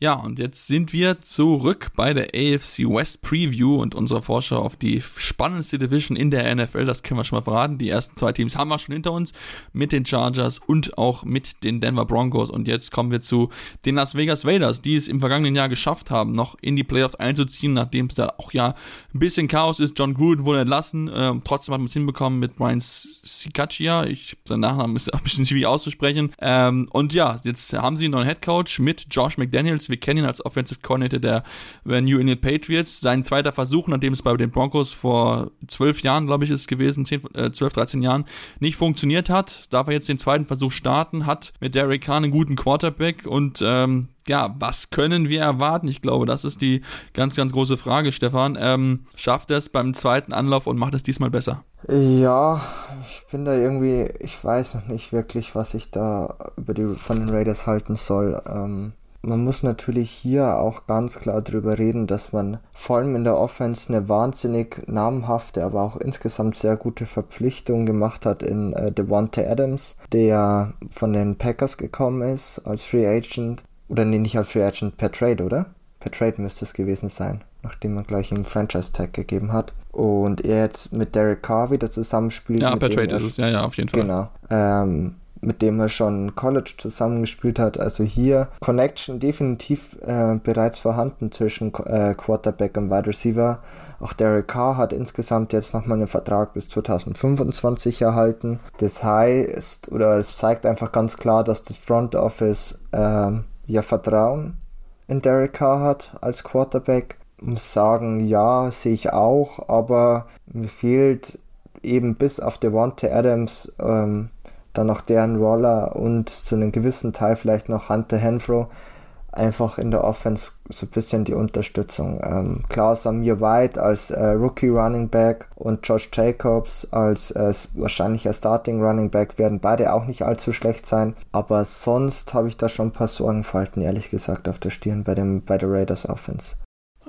Ja, und jetzt sind wir zurück bei der AFC West Preview und unserer Vorschau auf die spannendste Division in der NFL. Das können wir schon mal verraten. Die ersten zwei Teams haben wir schon hinter uns mit den Chargers und auch mit den Denver Broncos. Und jetzt kommen wir zu den Las Vegas Raiders, die es im vergangenen Jahr geschafft haben, noch in die Playoffs einzuziehen, nachdem es da auch ja ein bisschen Chaos ist. John Gruden wurde entlassen. Ähm, trotzdem hat man es hinbekommen mit Brian Sikachia. Ich, sein Nachname ist ein bisschen schwierig auszusprechen. Ähm, und ja, jetzt haben sie einen neuen Head Coach mit Josh McDaniels wir kennen ihn als Offensive Coordinator der New England Patriots. Sein zweiter Versuch, nachdem es bei den Broncos vor zwölf Jahren, glaube ich, ist es gewesen, 10, äh, 12, 13 Jahren, nicht funktioniert hat, darf er jetzt den zweiten Versuch starten, hat mit Derek Kahn einen guten Quarterback und ähm, ja, was können wir erwarten? Ich glaube, das ist die ganz, ganz große Frage, Stefan. Ähm, schafft er es beim zweiten Anlauf und macht es diesmal besser? Ja, ich bin da irgendwie, ich weiß noch nicht wirklich, was ich da über die, von den Raiders halten soll. Ähm, man muss natürlich hier auch ganz klar drüber reden, dass man vor allem in der Offense eine wahnsinnig namhafte, aber auch insgesamt sehr gute Verpflichtung gemacht hat in äh, Devontae Adams, der von den Packers gekommen ist als Free Agent. Oder nee, nicht als Free Agent, per Trade, oder? Per Trade müsste es gewesen sein, nachdem man gleich ihm Franchise-Tag gegeben hat. Und er jetzt mit Derek Carr wieder zusammenspielt. Ja, per Trade ist es, ja, ja, auf jeden Fall. Genau. Ähm, mit dem er schon College zusammengespielt hat. Also hier Connection definitiv äh, bereits vorhanden zwischen äh, Quarterback und Wide Receiver. Auch Derek Carr hat insgesamt jetzt nochmal einen Vertrag bis 2025 erhalten. Das heißt, oder es zeigt einfach ganz klar, dass das Front Office äh, ja Vertrauen in Derek Carr hat als Quarterback. Muss sagen, ja, sehe ich auch, aber mir fehlt eben bis auf Devontae Adams ähm, dann noch Darren Waller und zu einem gewissen Teil vielleicht noch Hunter Henfro einfach in der Offense so ein bisschen die Unterstützung. Ähm, klar, Samir White als äh, Rookie Running Back und Josh Jacobs als äh, wahrscheinlicher Starting Running Back werden beide auch nicht allzu schlecht sein. Aber sonst habe ich da schon ein paar Sorgenfalten, ehrlich gesagt, auf der Stirn bei, dem, bei der Raiders Offense.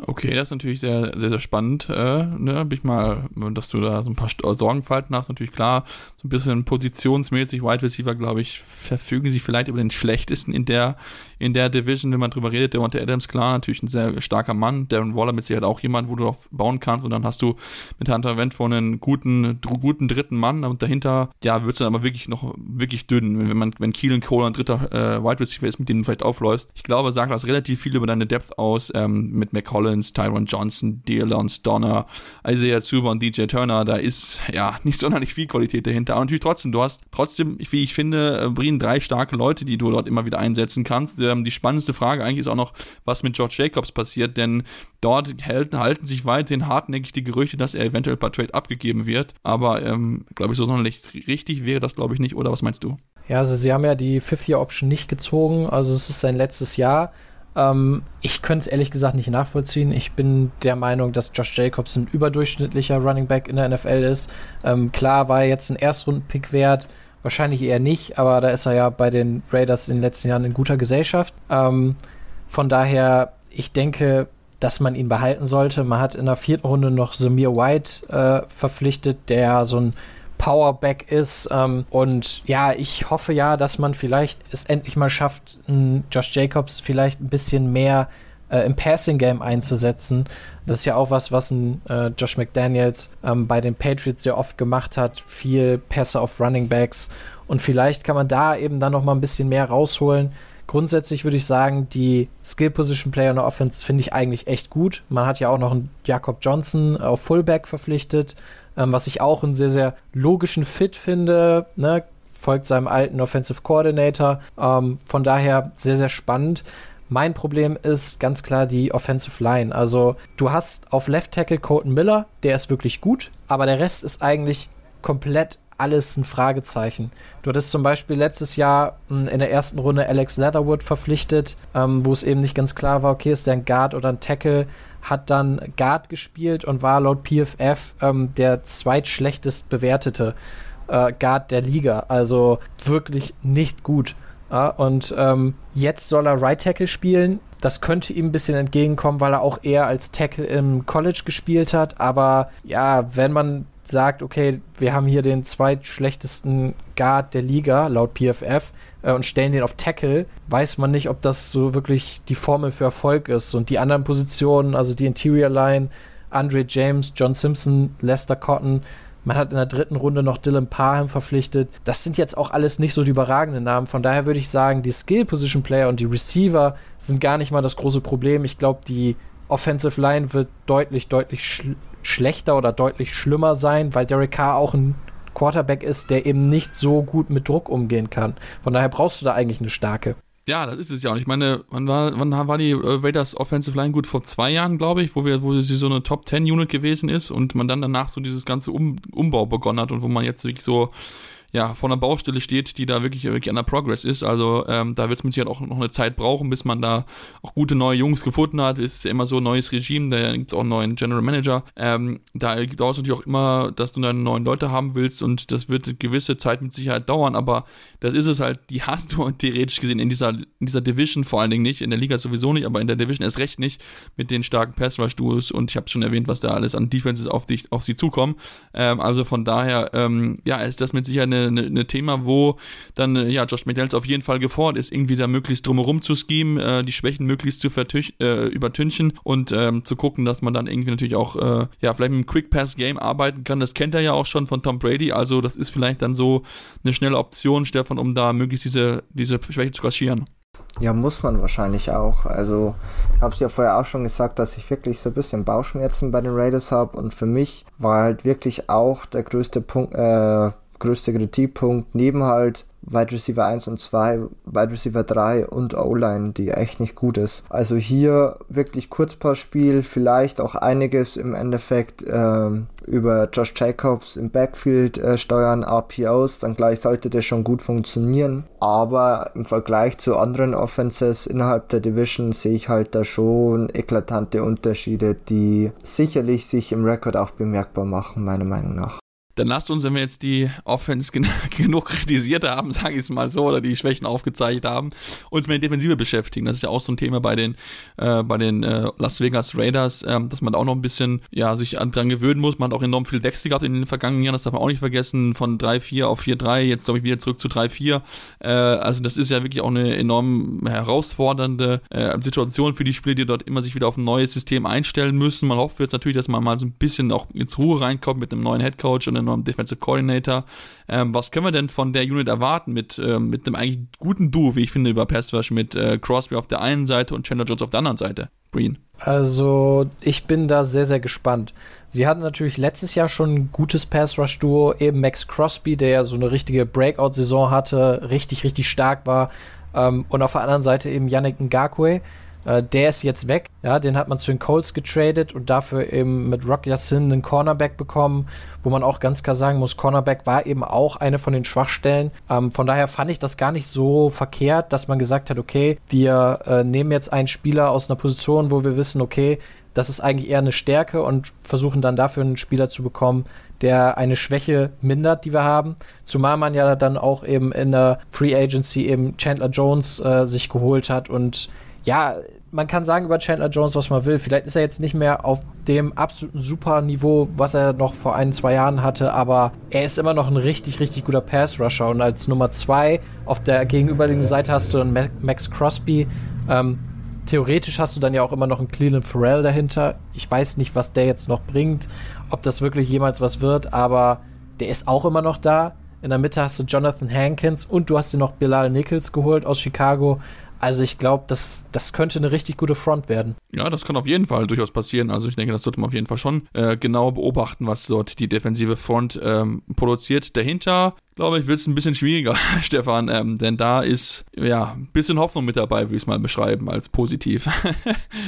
Okay, das ist natürlich sehr, sehr, sehr spannend. Äh, ne? Bin ich mal, dass du da so ein paar Sorgenfalten hast, natürlich klar. So ein bisschen positionsmäßig, Wide Receiver, glaube ich, verfügen sie vielleicht über den schlechtesten in der, in der Division, wenn man drüber redet. Der Monte Adams, klar, natürlich ein sehr starker Mann. Darren Waller mit Sicherheit auch jemand, wo du drauf bauen kannst. Und dann hast du mit Hunter Wendt einen guten, guten dritten Mann. Und dahinter, ja, wird es dann aber wirklich noch wirklich dünn. Wenn man, wenn Keelan Cole ein dritter äh, Wide Receiver ist, mit dem du vielleicht aufläufst. Ich glaube, sagt das relativ viel über deine Depth aus, ähm, mit McCollum Collins, Tyron Johnson, Dealon Donner, Isaiah Zuber und DJ Turner, da ist ja nicht sonderlich viel Qualität dahinter. Aber natürlich trotzdem, du hast trotzdem, wie ich finde, äh, Brien drei starke Leute, die du dort immer wieder einsetzen kannst. Ähm, die spannendste Frage eigentlich ist auch noch, was mit George Jacobs passiert, denn dort halten, halten sich weiterhin hartnäckig die Gerüchte, dass er eventuell per Trade abgegeben wird. Aber ähm, glaube ich, so sonderlich richtig wäre das, glaube ich, nicht. Oder was meinst du? Ja, also sie haben ja die Fifth-Year-Option nicht gezogen. Also es ist sein letztes Jahr. Ähm, ich könnte es ehrlich gesagt nicht nachvollziehen. Ich bin der Meinung, dass Josh Jacobs ein überdurchschnittlicher Running Back in der NFL ist. Ähm, klar war er jetzt ein Erstrunden-Pick wert, wahrscheinlich eher nicht, aber da ist er ja bei den Raiders in den letzten Jahren in guter Gesellschaft. Ähm, von daher, ich denke, dass man ihn behalten sollte. Man hat in der vierten Runde noch Samir White äh, verpflichtet, der so ein Powerback ist. Ähm, und ja, ich hoffe ja, dass man vielleicht es endlich mal schafft, Josh Jacobs vielleicht ein bisschen mehr äh, im Passing-Game einzusetzen. Das ist ja auch was, was ein äh, Josh McDaniels ähm, bei den Patriots sehr oft gemacht hat. Viel Pässe auf Running Backs. Und vielleicht kann man da eben dann noch mal ein bisschen mehr rausholen. Grundsätzlich würde ich sagen, die Skill Position Player in der Offense finde ich eigentlich echt gut. Man hat ja auch noch einen Jakob Johnson auf Fullback verpflichtet ähm, was ich auch einen sehr, sehr logischen Fit finde. Ne? Folgt seinem alten Offensive Coordinator. Ähm, von daher sehr, sehr spannend. Mein Problem ist ganz klar die Offensive Line. Also, du hast auf Left Tackle Colton Miller, der ist wirklich gut, aber der Rest ist eigentlich komplett alles ein Fragezeichen. Du hattest zum Beispiel letztes Jahr hm, in der ersten Runde Alex Leatherwood verpflichtet, ähm, wo es eben nicht ganz klar war, okay, ist der ein Guard oder ein Tackle hat dann Guard gespielt und war laut PFF ähm, der zweitschlechtest bewertete äh, Guard der Liga. Also wirklich nicht gut. Ja, und ähm, jetzt soll er Right Tackle spielen. Das könnte ihm ein bisschen entgegenkommen, weil er auch eher als Tackle im College gespielt hat. Aber ja, wenn man sagt, okay, wir haben hier den zweitschlechtesten Guard der Liga, laut PFF, äh, und stellen den auf Tackle, weiß man nicht, ob das so wirklich die Formel für Erfolg ist. Und die anderen Positionen, also die Interior Line, Andre James, John Simpson, Lester Cotton, man hat in der dritten Runde noch Dylan Parham verpflichtet. Das sind jetzt auch alles nicht so die überragenden Namen. Von daher würde ich sagen, die Skill Position Player und die Receiver sind gar nicht mal das große Problem. Ich glaube, die Offensive Line wird deutlich, deutlich schl schlechter oder deutlich schlimmer sein, weil Derek Carr auch ein Quarterback ist, der eben nicht so gut mit Druck umgehen kann. Von daher brauchst du da eigentlich eine starke. Ja, das ist es ja. Und ich meine, wann war, wann war die äh, Raiders Offensive Line gut? Vor zwei Jahren, glaube ich, wo wir, wo sie so eine Top 10 Unit gewesen ist und man dann danach so dieses ganze um Umbau begonnen hat und wo man jetzt wirklich so ja, vor einer Baustelle steht, die da wirklich, wirklich an der Progress ist. Also ähm, da wird es mit Sicherheit auch noch eine Zeit brauchen, bis man da auch gute neue Jungs gefunden hat. Ist ja immer so ein neues Regime, da gibt es auch einen neuen General Manager. Ähm, da dauert es natürlich auch immer, dass du dann neuen Leute haben willst und das wird eine gewisse Zeit mit Sicherheit dauern, aber das ist es halt, die hast du theoretisch gesehen in dieser, in dieser Division vor allen Dingen nicht, in der Liga sowieso nicht, aber in der Division erst recht nicht mit den starken Pass-Rush-Duos und ich habe schon erwähnt, was da alles an Defenses auf, dich, auf sie zukommen. Ähm, also von daher, ähm, ja, ist das mit Sicherheit eine eine, eine Thema, wo dann äh, ja Josh McDaniels auf jeden Fall gefordert ist, irgendwie da möglichst drumherum zu schemen, äh, die Schwächen möglichst zu äh, übertünchen und ähm, zu gucken, dass man dann irgendwie natürlich auch äh, ja vielleicht mit einem Quick Pass Game arbeiten kann. Das kennt er ja auch schon von Tom Brady, also das ist vielleicht dann so eine schnelle Option, Stefan, um da möglichst diese diese Schwäche zu kaschieren. Ja, muss man wahrscheinlich auch. Also, ich habe es ja vorher auch schon gesagt, dass ich wirklich so ein bisschen Bauchschmerzen bei den Raiders habe. Und für mich war halt wirklich auch der größte Punkt, äh, größte Kritikpunkt, neben halt Wide Receiver 1 und 2, Wide Receiver 3 und O-Line, die echt nicht gut ist. Also hier wirklich Kurzpassspiel, vielleicht auch einiges im Endeffekt äh, über Josh Jacobs im Backfield äh, steuern, RPOs, dann gleich sollte das schon gut funktionieren. Aber im Vergleich zu anderen Offenses innerhalb der Division sehe ich halt da schon eklatante Unterschiede, die sicherlich sich im Rekord auch bemerkbar machen, meiner Meinung nach dann lasst uns, wenn wir jetzt die Offense gen genug kritisiert haben, sage ich es mal so, oder die Schwächen aufgezeigt haben, uns mit der Defensive beschäftigen. Das ist ja auch so ein Thema bei den, äh, bei den äh, Las Vegas Raiders, äh, dass man da auch noch ein bisschen ja, sich dran gewöhnen muss. Man hat auch enorm viel Wechsel gehabt in den vergangenen Jahren, das darf man auch nicht vergessen, von 3-4 auf 4-3, jetzt glaube ich wieder zurück zu 3-4. Äh, also das ist ja wirklich auch eine enorm herausfordernde äh, Situation für die Spieler, die dort immer sich wieder auf ein neues System einstellen müssen. Man hofft jetzt natürlich, dass man mal so ein bisschen auch ins Ruhe reinkommt mit einem neuen Headcoach und einem neuen Defensive Coordinator. Ähm, was können wir denn von der Unit erwarten mit, ähm, mit einem eigentlich guten Duo, wie ich finde, über Pass mit äh, Crosby auf der einen Seite und Chandler Jones auf der anderen Seite? Breen. Also, ich bin da sehr, sehr gespannt. Sie hatten natürlich letztes Jahr schon ein gutes Pass-Rush-Duo, eben Max Crosby, der ja so eine richtige Breakout-Saison hatte, richtig, richtig stark war. Ähm, und auf der anderen Seite eben Yannick Ngakwe, äh, der ist jetzt weg. Ja, den hat man zu den Colts getradet und dafür eben mit Rock Yassin einen Cornerback bekommen, wo man auch ganz klar sagen muss, Cornerback war eben auch eine von den Schwachstellen. Ähm, von daher fand ich das gar nicht so verkehrt, dass man gesagt hat, okay, wir äh, nehmen jetzt einen Spieler aus einer Position, wo wir wissen, okay, das ist eigentlich eher eine Stärke und versuchen dann dafür einen Spieler zu bekommen, der eine Schwäche mindert, die wir haben. Zumal man ja dann auch eben in der Free Agency eben Chandler Jones äh, sich geholt hat und ja, man kann sagen über Chandler Jones, was man will. Vielleicht ist er jetzt nicht mehr auf dem absoluten Super-Niveau, was er noch vor ein, zwei Jahren hatte, aber er ist immer noch ein richtig, richtig guter Pass-Rusher. Und als Nummer zwei auf der gegenüberliegenden Seite hast du einen Max Crosby. Ähm, theoretisch hast du dann ja auch immer noch einen Cleveland Farrell dahinter. Ich weiß nicht, was der jetzt noch bringt, ob das wirklich jemals was wird, aber der ist auch immer noch da. In der Mitte hast du Jonathan Hankins und du hast dir noch Bilal Nichols geholt aus Chicago. Also ich glaube, das, das könnte eine richtig gute Front werden. Ja, das kann auf jeden Fall durchaus passieren. Also ich denke, das sollte man auf jeden Fall schon äh, genau beobachten, was dort die defensive Front ähm, produziert. Dahinter, glaube ich, wird es ein bisschen schwieriger, Stefan, ähm, denn da ist ja ein bisschen Hoffnung mit dabei, würde ich es mal beschreiben, als positiv.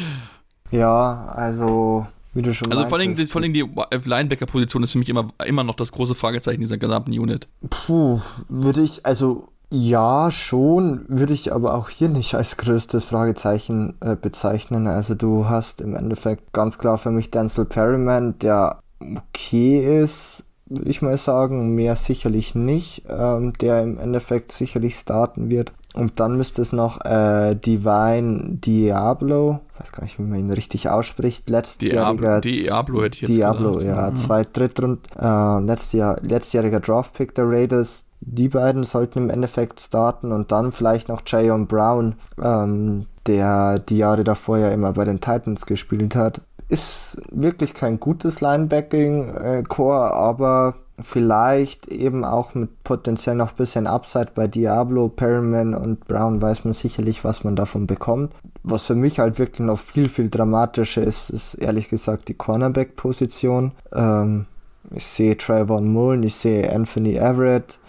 ja, also wie du schon Also vor allem, vor allem die Linebacker-Position ist für mich immer, immer noch das große Fragezeichen dieser gesamten Unit. Puh, würde ich, also ja, schon, würde ich aber auch hier nicht als größtes Fragezeichen äh, bezeichnen. Also du hast im Endeffekt ganz klar für mich Denzel Perryman, der okay ist, würde ich mal sagen, mehr sicherlich nicht, ähm, der im Endeffekt sicherlich starten wird. Und dann müsste es noch äh, Divine Diablo, weiß gar nicht, wie man ihn richtig ausspricht, letztjähriger Diablo, Diablo hätte ich jetzt Diablo, gesagt. ja, mhm. zwei Drittrund, äh, letztjahr, letztjähriger Draftpick der Raiders, die beiden sollten im Endeffekt starten und dann vielleicht noch Jayon Brown, ähm, der die Jahre davor ja immer bei den Titans gespielt hat. Ist wirklich kein gutes Linebacking-Core, aber vielleicht eben auch mit potenziell noch ein bisschen Upside bei Diablo, Perriman und Brown weiß man sicherlich, was man davon bekommt. Was für mich halt wirklich noch viel, viel dramatischer ist, ist ehrlich gesagt die Cornerback-Position. Ähm, ich sehe Trayvon Mullen, ich sehe Anthony Everett,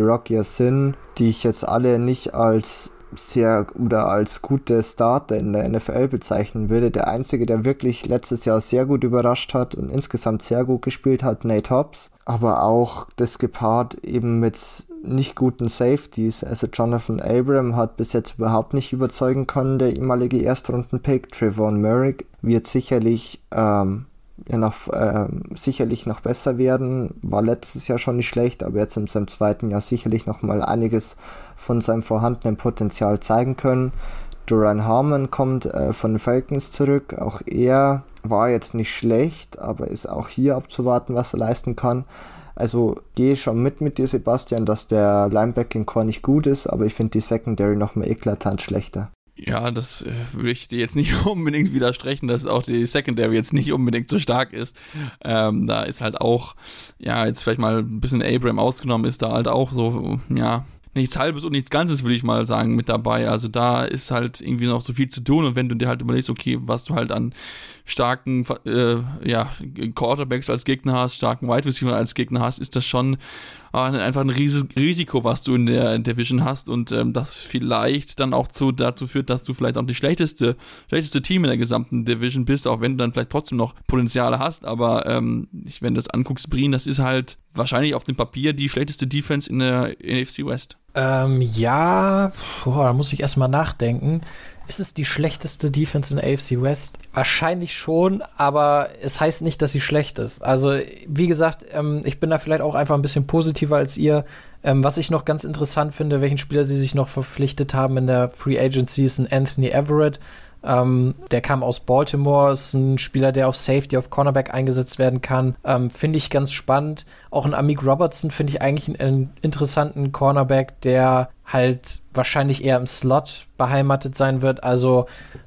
Rock Yassin, die ich jetzt alle nicht als sehr oder als gute Starter in der NFL bezeichnen würde. Der einzige, der wirklich letztes Jahr sehr gut überrascht hat und insgesamt sehr gut gespielt hat, Nate Hobbs. Aber auch das gepaart eben mit nicht guten Safeties. Also Jonathan Abram hat bis jetzt überhaupt nicht überzeugen können, der ehemalige Erstrunden-Pick. Trevon Merrick wird sicherlich ähm, ja noch äh, sicherlich noch besser werden. War letztes Jahr schon nicht schlecht, aber jetzt in seinem zweiten Jahr sicherlich noch mal einiges von seinem vorhandenen Potenzial zeigen können. Duran Harmon kommt äh, von den Falcons zurück. Auch er war jetzt nicht schlecht, aber ist auch hier abzuwarten, was er leisten kann. Also gehe schon mit mit dir, Sebastian, dass der Linebacking Core nicht gut ist, aber ich finde die Secondary noch mal eklatant schlechter. Ja, das äh, würde ich dir jetzt nicht unbedingt widersprechen, dass auch die Secondary jetzt nicht unbedingt so stark ist. Ähm, da ist halt auch, ja, jetzt vielleicht mal ein bisschen Abram ausgenommen, ist da halt auch so, ja, nichts Halbes und nichts Ganzes, würde ich mal sagen, mit dabei. Also da ist halt irgendwie noch so viel zu tun und wenn du dir halt überlegst, okay, was du halt an starken äh, ja, Quarterbacks als Gegner hast, starken Wide Receiver als Gegner hast, ist das schon äh, einfach ein Ries Risiko, was du in der Division hast und ähm, das vielleicht dann auch zu, dazu führt, dass du vielleicht auch die schlechteste, schlechteste Team in der gesamten Division bist, auch wenn du dann vielleicht trotzdem noch Potenziale hast, aber ähm, wenn du das anguckst, Brien, das ist halt wahrscheinlich auf dem Papier die schlechteste Defense in der NFC West. Ähm, ja, boah, da muss ich erstmal nachdenken. Ist es die schlechteste Defense in AFC West? Wahrscheinlich schon, aber es heißt nicht, dass sie schlecht ist. Also, wie gesagt, ähm, ich bin da vielleicht auch einfach ein bisschen positiver als ihr. Ähm, was ich noch ganz interessant finde, welchen Spieler sie sich noch verpflichtet haben in der Free Agency, ist ein Anthony Everett. Ähm, der kam aus Baltimore, ist ein Spieler, der auf Safety, auf Cornerback eingesetzt werden kann. Ähm, finde ich ganz spannend. Auch ein Amik Robertson finde ich eigentlich einen, einen, interessanten Cornerback, der halt wahrscheinlich eher im Slot beheimatet sein wird. Also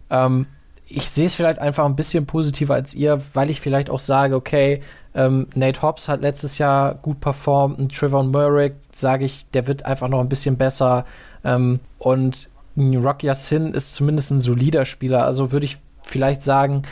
ähm, ich sehe es vielleicht einfach ein bisschen positiver als ihr, weil ich vielleicht auch sage, okay, ähm, Nate Hobbs hat letztes Jahr gut performt, und Trevor Murray, sage ich, der wird einfach noch ein bisschen besser. Ähm, und Rock Yassin ist zumindest ein solider Spieler. Also würde ich vielleicht sagen,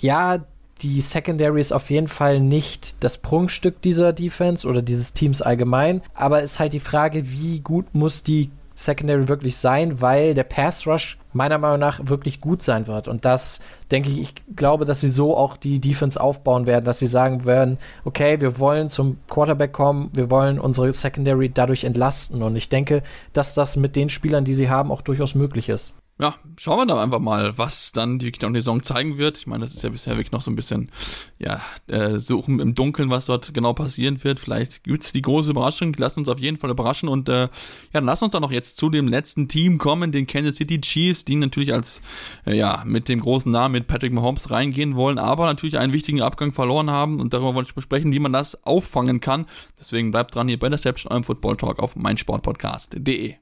ja, die Secondary ist auf jeden Fall nicht das Prunkstück dieser Defense oder dieses Teams allgemein. Aber ist halt die Frage, wie gut muss die Secondary wirklich sein, weil der Pass Rush meiner Meinung nach wirklich gut sein wird. Und das denke ich, ich glaube, dass sie so auch die Defense aufbauen werden, dass sie sagen werden, okay, wir wollen zum Quarterback kommen, wir wollen unsere Secondary dadurch entlasten. Und ich denke, dass das mit den Spielern, die sie haben, auch durchaus möglich ist. Ja, schauen wir dann einfach mal, was dann die noch Saison zeigen wird. Ich meine, das ist ja bisher wirklich noch so ein bisschen, ja, äh, suchen im Dunkeln, was dort genau passieren wird. Vielleicht gibt's die große Überraschung, lassen uns auf jeden Fall überraschen und äh, ja, dann lass uns dann noch jetzt zu dem letzten Team kommen, den Kansas City Chiefs, die natürlich als, äh, ja, mit dem großen Namen mit Patrick Mahomes reingehen wollen, aber natürlich einen wichtigen Abgang verloren haben und darüber wollte ich besprechen, wie man das auffangen kann. Deswegen bleibt dran hier bei der Selbst eurem Football Talk auf meinsportpodcast.de.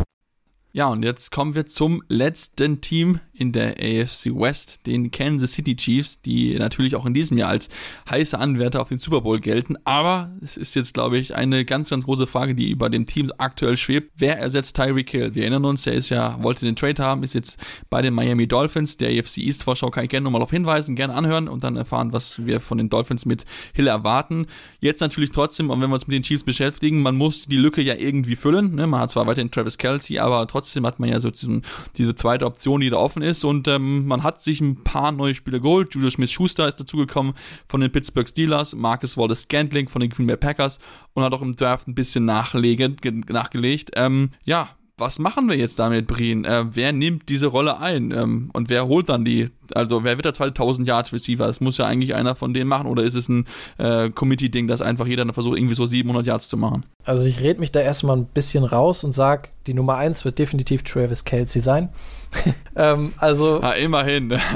und jetzt kommen wir zum letzten Team in der AFC West, den Kansas City Chiefs, die natürlich auch in diesem Jahr als heiße Anwärter auf den Super Bowl gelten. Aber es ist jetzt, glaube ich, eine ganz, ganz große Frage, die über dem Team aktuell schwebt. Wer ersetzt Tyreek Hill? Wir erinnern uns, er ist ja, wollte den Trade haben, ist jetzt bei den Miami Dolphins. Der AFC East Vorschau kann ich gerne nochmal auf hinweisen, gerne anhören und dann erfahren, was wir von den Dolphins mit Hill erwarten. Jetzt natürlich trotzdem, und wenn wir uns mit den Chiefs beschäftigen, man muss die Lücke ja irgendwie füllen. Ne? Man hat zwar weiterhin Travis Kelsey, aber trotzdem trotzdem hat man ja so diesen, diese zweite Option, die da offen ist. Und ähm, man hat sich ein paar neue Spieler geholt. Julius Smith-Schuster ist dazugekommen von den Pittsburgh Steelers, Marcus Wallace-Scantling von den Green Bay Packers und hat auch im Draft ein bisschen nachgelegt. nachgelegt. Ähm, ja, was machen wir jetzt damit, Brien? Äh, wer nimmt diese Rolle ein? Ähm, und wer holt dann die? Also, wer wird der 2000 Yard Receiver? Das muss ja eigentlich einer von denen machen. Oder ist es ein äh, Committee-Ding, dass einfach jeder versucht, irgendwie so 700 Yards zu machen? Also, ich rede mich da erstmal ein bisschen raus und sage, die Nummer 1 wird definitiv Travis Kelsey sein. ähm, also. Ja, immerhin.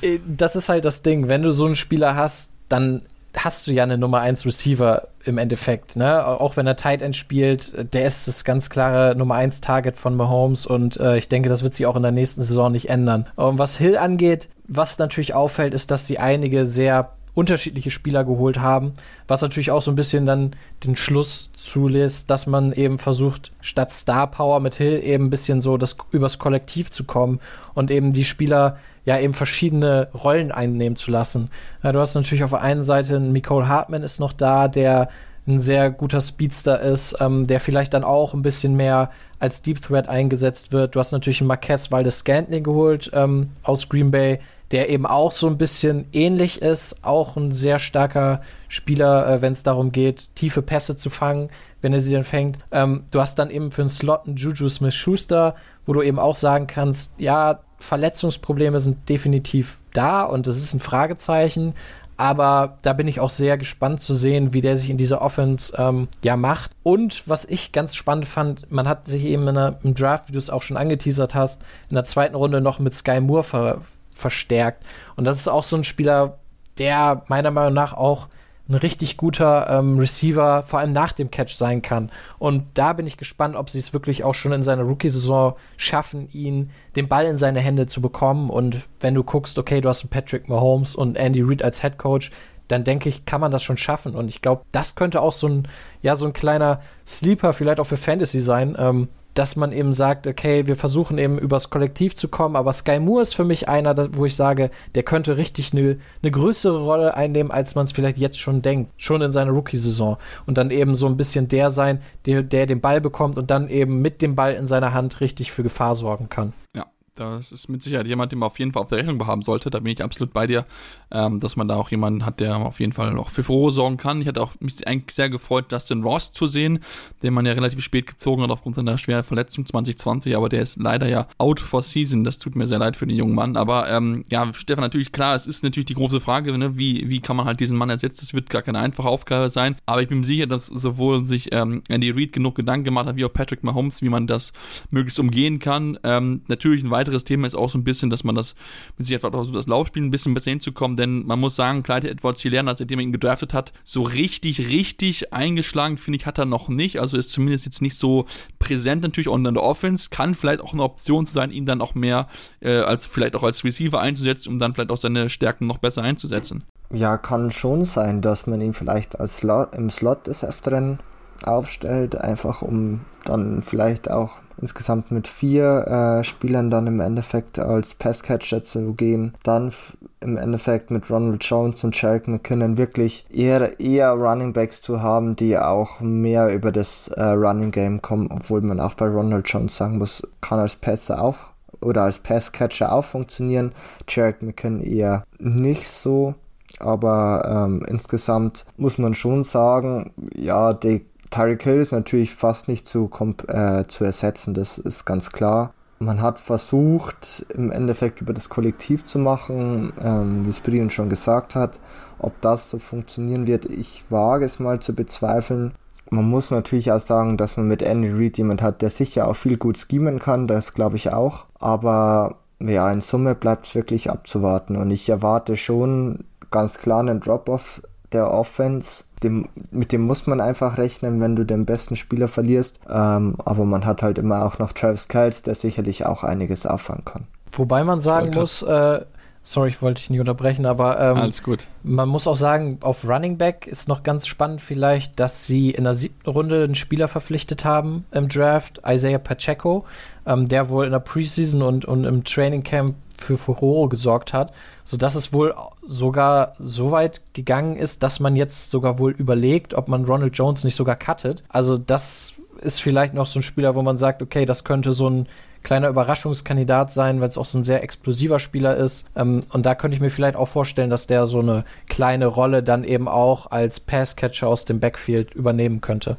Äh, das ist halt das Ding. Wenn du so einen Spieler hast, dann hast du ja eine Nummer 1 Receiver im Endeffekt, ne? Auch wenn er Tight End spielt, der ist das ganz klare Nummer 1 Target von Mahomes und äh, ich denke, das wird sich auch in der nächsten Saison nicht ändern. Und was Hill angeht, was natürlich auffällt, ist, dass sie einige sehr unterschiedliche Spieler geholt haben, was natürlich auch so ein bisschen dann den Schluss zulässt, dass man eben versucht, statt Star Power mit Hill eben ein bisschen so das übers Kollektiv zu kommen und eben die Spieler ja eben verschiedene Rollen einnehmen zu lassen. Ja, du hast natürlich auf der einen Seite Nicole Hartman ist noch da, der ein sehr guter Speedster ist, ähm, der vielleicht dann auch ein bisschen mehr als Deep Threat eingesetzt wird. Du hast natürlich einen Marquez Valdes Scantling geholt ähm, aus Green Bay, der eben auch so ein bisschen ähnlich ist, auch ein sehr starker Spieler, äh, wenn es darum geht, tiefe Pässe zu fangen, wenn er sie dann fängt. Ähm, du hast dann eben für einen Slot einen Juju Smith-Schuster, wo du eben auch sagen kannst, ja, Verletzungsprobleme sind definitiv da und das ist ein Fragezeichen. Aber da bin ich auch sehr gespannt zu sehen, wie der sich in dieser Offense ähm, ja macht. Und was ich ganz spannend fand, man hat sich eben in einer, im Draft, wie du es auch schon angeteasert hast, in der zweiten Runde noch mit Sky Moore ver verstärkt. Und das ist auch so ein Spieler, der meiner Meinung nach auch ein richtig guter ähm, Receiver, vor allem nach dem Catch sein kann. Und da bin ich gespannt, ob sie es wirklich auch schon in seiner Rookie-Saison schaffen, ihn den Ball in seine Hände zu bekommen. Und wenn du guckst, okay, du hast einen Patrick Mahomes und Andy Reid als Head Coach, dann denke ich, kann man das schon schaffen. Und ich glaube, das könnte auch so ein, ja, so ein kleiner Sleeper vielleicht auch für Fantasy sein. Ähm, dass man eben sagt, okay, wir versuchen eben übers Kollektiv zu kommen, aber Sky Moore ist für mich einer, wo ich sage, der könnte richtig eine ne größere Rolle einnehmen, als man es vielleicht jetzt schon denkt, schon in seiner Rookie-Saison und dann eben so ein bisschen der sein, der, der den Ball bekommt und dann eben mit dem Ball in seiner Hand richtig für Gefahr sorgen kann. Ja, das ist mit Sicherheit jemand, den man auf jeden Fall auf der Rechnung haben sollte. Da bin ich absolut bei dir, ähm, dass man da auch jemanden hat, der auf jeden Fall noch für Furore sorgen kann. Ich hatte auch mich eigentlich sehr gefreut, Dustin Ross zu sehen, den man ja relativ spät gezogen hat aufgrund seiner schweren Verletzung 2020, aber der ist leider ja out for season. Das tut mir sehr leid für den jungen Mann. Aber ähm, ja, Stefan, natürlich klar, es ist natürlich die große Frage, ne? wie, wie kann man halt diesen Mann ersetzen? Das wird gar keine einfache Aufgabe sein. Aber ich bin mir sicher, dass sowohl sich ähm, Andy Reid genug Gedanken gemacht hat, wie auch Patrick Mahomes, wie man das möglichst umgehen kann. Ähm, natürlich ein weiteres Thema ist auch so ein bisschen, dass man das mit sich einfach so das Laufspiel ein bisschen besser hinzukommen, denn man muss sagen, Clyde Edwards Hilaire, seitdem er ihn gedraftet hat, so richtig, richtig eingeschlagen, finde ich, hat er noch nicht. Also ist zumindest jetzt nicht so präsent natürlich auch in der Offense. Kann vielleicht auch eine Option sein, ihn dann auch mehr äh, als vielleicht auch als Receiver einzusetzen, um dann vielleicht auch seine Stärken noch besser einzusetzen. Ja, kann schon sein, dass man ihn vielleicht als Slot, im Slot des Öfteren aufstellt, einfach um dann vielleicht auch insgesamt mit vier äh, Spielern dann im Endeffekt als Passcatcher zu gehen. Dann im Endeffekt mit Ronald Jones und Sherrick McKinnon wirklich eher, eher Running Backs zu haben, die auch mehr über das äh, Running Game kommen, obwohl man auch bei Ronald Jones sagen muss, kann als Passer auch oder als Passcatcher auch funktionieren. Sherrick McKinnon eher nicht so. Aber ähm, insgesamt muss man schon sagen, ja, die Tyreek Hill ist natürlich fast nicht zu, äh, zu ersetzen, das ist ganz klar. Man hat versucht, im Endeffekt über das Kollektiv zu machen, ähm, wie es Brian schon gesagt hat. Ob das so funktionieren wird, ich wage es mal zu bezweifeln. Man muss natürlich auch sagen, dass man mit Andy Reid jemand hat, der sicher auch viel gut schemen kann, das glaube ich auch. Aber ja, in Summe bleibt es wirklich abzuwarten und ich erwarte schon ganz klar einen Drop-off der Offense dem, mit dem muss man einfach rechnen, wenn du den besten Spieler verlierst. Ähm, aber man hat halt immer auch noch Travis Kells, der sicherlich auch einiges auffangen kann. Wobei man sagen muss, äh, sorry, ich wollte dich nicht unterbrechen, aber ähm, alles gut. Man muss auch sagen, auf Running Back ist noch ganz spannend vielleicht, dass sie in der siebten Runde einen Spieler verpflichtet haben im Draft, Isaiah Pacheco, ähm, der wohl in der Preseason und, und im Training Camp für Furore gesorgt hat, sodass es wohl sogar so weit gegangen ist, dass man jetzt sogar wohl überlegt, ob man Ronald Jones nicht sogar cuttet. Also das ist vielleicht noch so ein Spieler, wo man sagt, okay, das könnte so ein kleiner Überraschungskandidat sein, weil es auch so ein sehr explosiver Spieler ist. Ähm, und da könnte ich mir vielleicht auch vorstellen, dass der so eine kleine Rolle dann eben auch als Passcatcher aus dem Backfield übernehmen könnte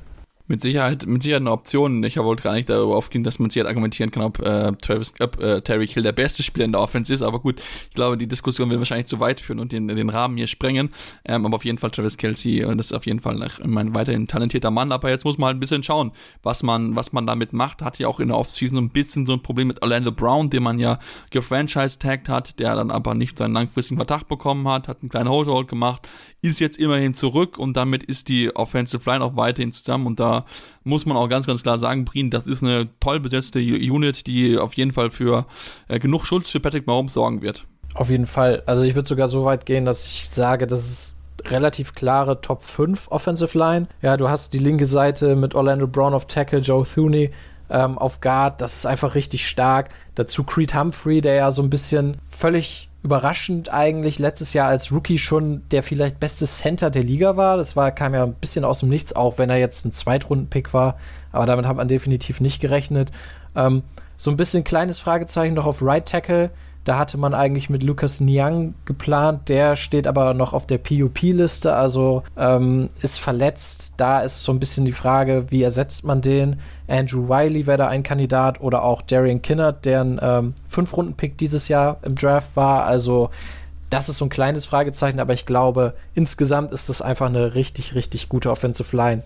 mit Sicherheit, mit Sicherheit eine Option. Ich wollte gar nicht darüber aufgehen, dass man sich halt argumentieren kann, ob äh, Travis, äh, Terry Hill der beste Spieler in der Offense ist. Aber gut, ich glaube, die Diskussion wird wahrscheinlich zu weit führen und den, den Rahmen hier sprengen. Ähm, aber auf jeden Fall Travis Kelsey, und das ist auf jeden Fall ein weiterhin talentierter Mann. Aber jetzt muss man halt ein bisschen schauen, was man, was man damit macht. Hat ja auch in der Offseason so ein bisschen so ein Problem mit Orlando Brown, den man ja gefranchise-tagged hat, der dann aber nicht seinen langfristigen Vertrag bekommen hat, hat einen kleinen Hold gemacht, ist jetzt immerhin zurück und damit ist die Offensive Line auch weiterhin zusammen und da muss man auch ganz, ganz klar sagen, Brien, das ist eine toll besetzte Unit, die auf jeden Fall für äh, genug Schutz für Patrick Mahomes sorgen wird. Auf jeden Fall. Also ich würde sogar so weit gehen, dass ich sage, das ist relativ klare Top 5 Offensive Line. Ja, du hast die linke Seite mit Orlando Brown auf Tackle, Joe Thuney ähm, auf Guard. Das ist einfach richtig stark. Dazu Creed Humphrey, der ja so ein bisschen völlig überraschend eigentlich letztes Jahr als Rookie schon der vielleicht beste Center der Liga war. Das war, kam ja ein bisschen aus dem Nichts, auch wenn er jetzt ein Zweitrunden-Pick war. Aber damit hat man definitiv nicht gerechnet. Ähm, so ein bisschen kleines Fragezeichen noch auf Right Tackle. Da hatte man eigentlich mit Lucas Niang geplant, der steht aber noch auf der PUP-Liste, also ähm, ist verletzt. Da ist so ein bisschen die Frage, wie ersetzt man den? Andrew Wiley wäre da ein Kandidat oder auch Darian Kinnert, der ein ähm, Fünf-Runden-Pick dieses Jahr im Draft war. Also das ist so ein kleines Fragezeichen, aber ich glaube, insgesamt ist das einfach eine richtig, richtig gute Offensive Line.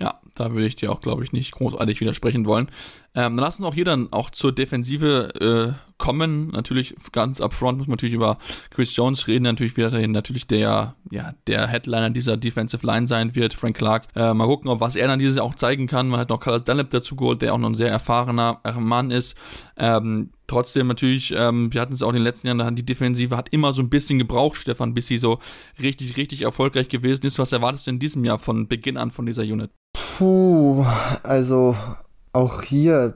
Ja, da würde ich dir auch, glaube ich, nicht großartig widersprechen wollen. Ähm, dann lassen auch hier dann auch zur Defensive äh, kommen. Natürlich ganz upfront muss man natürlich über Chris Jones reden, natürlich wieder natürlich der, ja, der Headliner dieser Defensive Line sein wird, Frank Clark. Äh, mal gucken, ob was er dann dieses Jahr auch zeigen kann. Man hat noch Carlos Dunlap dazu geholt, der auch noch ein sehr erfahrener Mann ist. Ähm, trotzdem natürlich, ähm, wir hatten es auch in den letzten Jahren, die Defensive hat immer so ein bisschen gebraucht, Stefan, bis sie so richtig, richtig erfolgreich gewesen ist. Was erwartest du in diesem Jahr von Beginn an von dieser Unit? Puh, also auch hier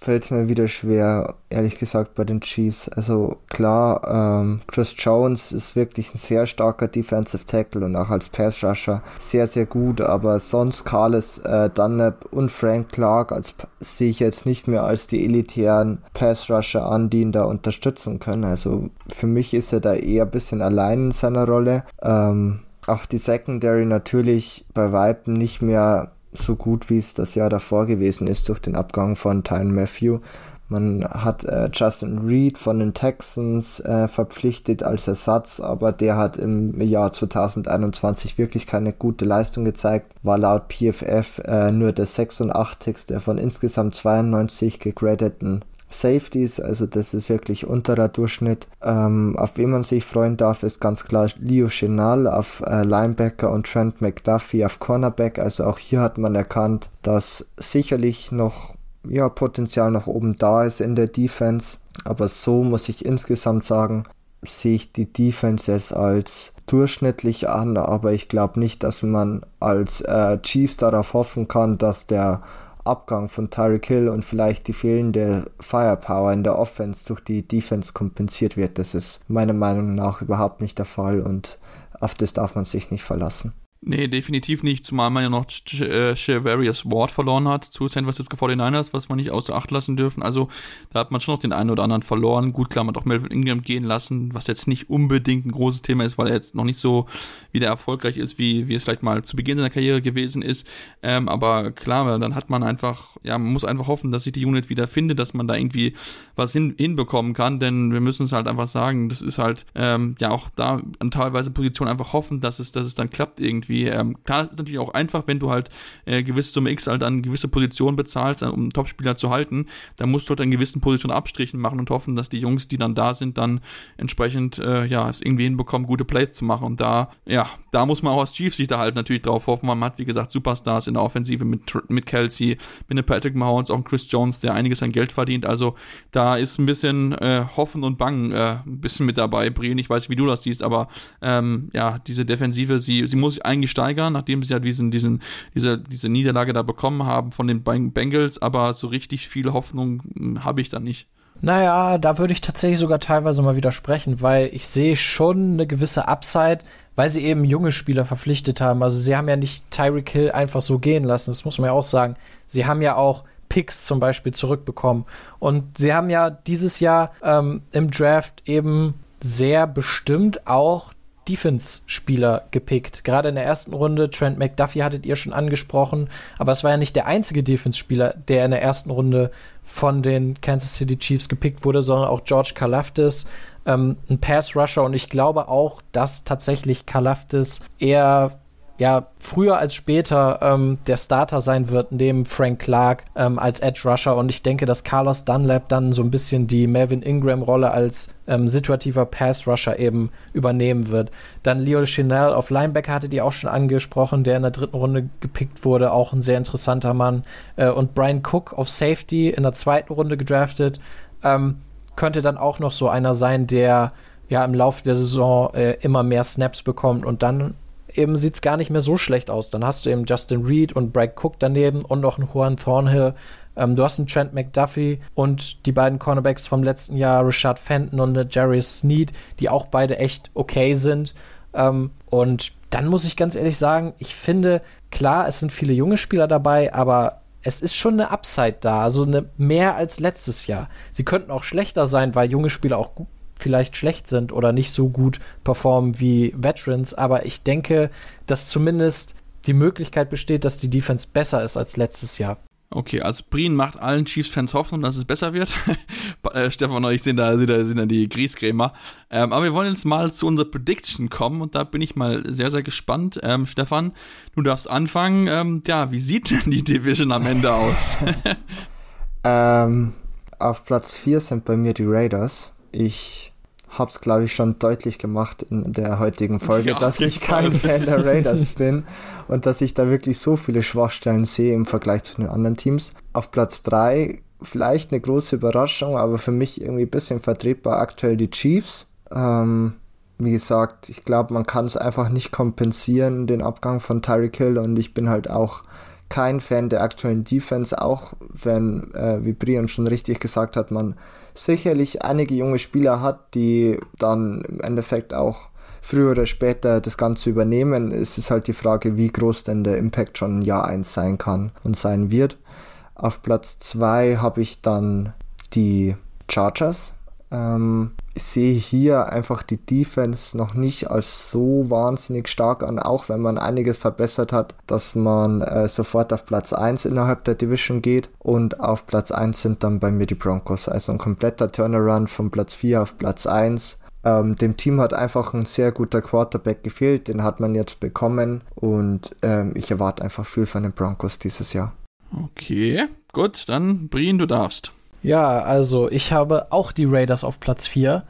fällt es mir wieder schwer, ehrlich gesagt, bei den Chiefs. Also klar, ähm, Chris Jones ist wirklich ein sehr starker Defensive Tackle und auch als Pass Rusher sehr, sehr gut, aber sonst Carlos äh, Dunlap und Frank Clark als sehe ich jetzt nicht mehr als die elitären Pass Rusher an, die ihn da unterstützen können. Also für mich ist er da eher ein bisschen allein in seiner Rolle. Ähm, auch die Secondary natürlich bei Weitem nicht mehr so gut, wie es das Jahr davor gewesen ist durch den Abgang von Tyron Matthew. Man hat äh, Justin Reed von den Texans äh, verpflichtet als Ersatz, aber der hat im Jahr 2021 wirklich keine gute Leistung gezeigt. War laut PFF äh, nur der 86. von insgesamt 92 gegradeten Safeties, also das ist wirklich unterer Durchschnitt. Ähm, auf wen man sich freuen darf, ist ganz klar Leo Chenal auf äh, Linebacker und Trent McDuffie auf Cornerback. Also auch hier hat man erkannt, dass sicherlich noch ja, Potenzial nach oben da ist in der Defense. Aber so muss ich insgesamt sagen, sehe ich die Defenses als durchschnittlich an, aber ich glaube nicht, dass man als äh, Chiefs darauf hoffen kann, dass der Abgang von Tyreek Hill und vielleicht die fehlende Firepower in der Offense durch die Defense kompensiert wird. Das ist meiner Meinung nach überhaupt nicht der Fall und auf das darf man sich nicht verlassen. Nee, definitiv nicht, zumal man ja noch äh, Ward verloren hat zu San Francisco 49ers, was man nicht außer Acht lassen dürfen. Also da hat man schon noch den einen oder anderen verloren. Gut, klar, man hat auch Melvin Ingram gehen lassen, was jetzt nicht unbedingt ein großes Thema ist, weil er jetzt noch nicht so wieder erfolgreich ist, wie, wie es vielleicht mal zu Beginn seiner Karriere gewesen ist. Ähm, aber klar, dann hat man einfach, ja, man muss einfach hoffen, dass sich die Unit wieder findet, dass man da irgendwie was hin, hinbekommen kann, denn wir müssen es halt einfach sagen, das ist halt ähm, ja auch da an teilweise Positionen einfach hoffen, dass es, dass es dann klappt irgendwie irgendwie. Ähm, klar, es ist natürlich auch einfach, wenn du halt äh, gewisse Summe X halt an gewisse Positionen bezahlst, um einen Topspieler zu halten, dann musst du halt an gewissen Positionen Abstrichen machen und hoffen, dass die Jungs, die dann da sind, dann entsprechend äh, ja es irgendwie hinbekommen, gute Plays zu machen. Und da, ja, da muss man auch als Chiefs sich da halt natürlich drauf hoffen. Man hat, wie gesagt, Superstars in der Offensive mit, mit Kelsey, mit Patrick Mahomes, auch Chris Jones, der einiges an Geld verdient. Also da ist ein bisschen äh, Hoffen und Bangen äh, ein bisschen mit dabei, Brian. Ich weiß, wie du das siehst, aber ähm, ja, diese Defensive, sie, sie muss eigentlich steigern, nachdem sie ja diesen, diesen, diese, diese Niederlage da bekommen haben von den Bengals, aber so richtig viel Hoffnung hm, habe ich da nicht. Naja, da würde ich tatsächlich sogar teilweise mal widersprechen, weil ich sehe schon eine gewisse Upside, weil sie eben junge Spieler verpflichtet haben. Also sie haben ja nicht Tyreek Hill einfach so gehen lassen, das muss man ja auch sagen. Sie haben ja auch Picks zum Beispiel zurückbekommen. Und sie haben ja dieses Jahr ähm, im Draft eben sehr bestimmt auch Defense-Spieler gepickt. Gerade in der ersten Runde, Trent McDuffie hattet ihr schon angesprochen, aber es war ja nicht der einzige Defense-Spieler, der in der ersten Runde von den Kansas City Chiefs gepickt wurde, sondern auch George Kalafdis, ähm, ein Pass-Rusher und ich glaube auch, dass tatsächlich Kalafdis eher ja früher als später ähm, der Starter sein wird, neben Frank Clark ähm, als Edge Rusher. Und ich denke, dass Carlos Dunlap dann so ein bisschen die Melvin Ingram-Rolle als ähm, situativer Pass Rusher eben übernehmen wird. Dann Leo Chanel auf Linebacker hattet ihr auch schon angesprochen, der in der dritten Runde gepickt wurde, auch ein sehr interessanter Mann. Äh, und Brian Cook auf Safety in der zweiten Runde gedraftet. Ähm, könnte dann auch noch so einer sein, der ja im Laufe der Saison äh, immer mehr Snaps bekommt und dann eben sieht es gar nicht mehr so schlecht aus. Dann hast du eben Justin Reed und Brad Cook daneben und noch einen Juan Thornhill. Ähm, du hast einen Trent McDuffie und die beiden Cornerbacks vom letzten Jahr, Richard Fenton und Jerry Sneed, die auch beide echt okay sind. Ähm, und dann muss ich ganz ehrlich sagen, ich finde, klar, es sind viele junge Spieler dabei, aber es ist schon eine Upside da, also eine mehr als letztes Jahr. Sie könnten auch schlechter sein, weil junge Spieler auch vielleicht schlecht sind oder nicht so gut performen wie Veterans, aber ich denke, dass zumindest die Möglichkeit besteht, dass die Defense besser ist als letztes Jahr. Okay, also Brien macht allen Chiefs-Fans Hoffnung, dass es besser wird. äh, Stefan und ich sind da, sind da, sind da die Griesgrämer. Ähm, aber wir wollen jetzt mal zu unserer Prediction kommen und da bin ich mal sehr, sehr gespannt. Ähm, Stefan, du darfst anfangen. Ähm, ja, wie sieht denn die Division am Ende aus? ähm, auf Platz 4 sind bei mir die Raiders. Ich habe es, glaube ich, schon deutlich gemacht in der heutigen Folge, ja, dass ich kein Fan der Raiders bin und dass ich da wirklich so viele Schwachstellen sehe im Vergleich zu den anderen Teams. Auf Platz 3 vielleicht eine große Überraschung, aber für mich irgendwie ein bisschen vertretbar aktuell die Chiefs. Ähm, wie gesagt, ich glaube, man kann es einfach nicht kompensieren, den Abgang von Tyreek Hill und ich bin halt auch kein Fan der aktuellen Defense, auch wenn, äh, wie Brian schon richtig gesagt hat, man sicherlich einige junge Spieler hat, die dann im Endeffekt auch früher oder später das Ganze übernehmen. Es ist halt die Frage, wie groß denn der Impact schon ein Jahr 1 sein kann und sein wird. Auf Platz 2 habe ich dann die Chargers ähm, ich sehe hier einfach die Defense noch nicht als so wahnsinnig stark an, auch wenn man einiges verbessert hat, dass man äh, sofort auf Platz 1 innerhalb der Division geht und auf Platz 1 sind dann bei mir die Broncos. Also ein kompletter Turnaround von Platz 4 auf Platz 1. Ähm, dem Team hat einfach ein sehr guter Quarterback gefehlt, den hat man jetzt bekommen und ähm, ich erwarte einfach viel von den Broncos dieses Jahr. Okay, gut, dann Brien, du darfst. Ja, also ich habe auch die Raiders auf Platz 4.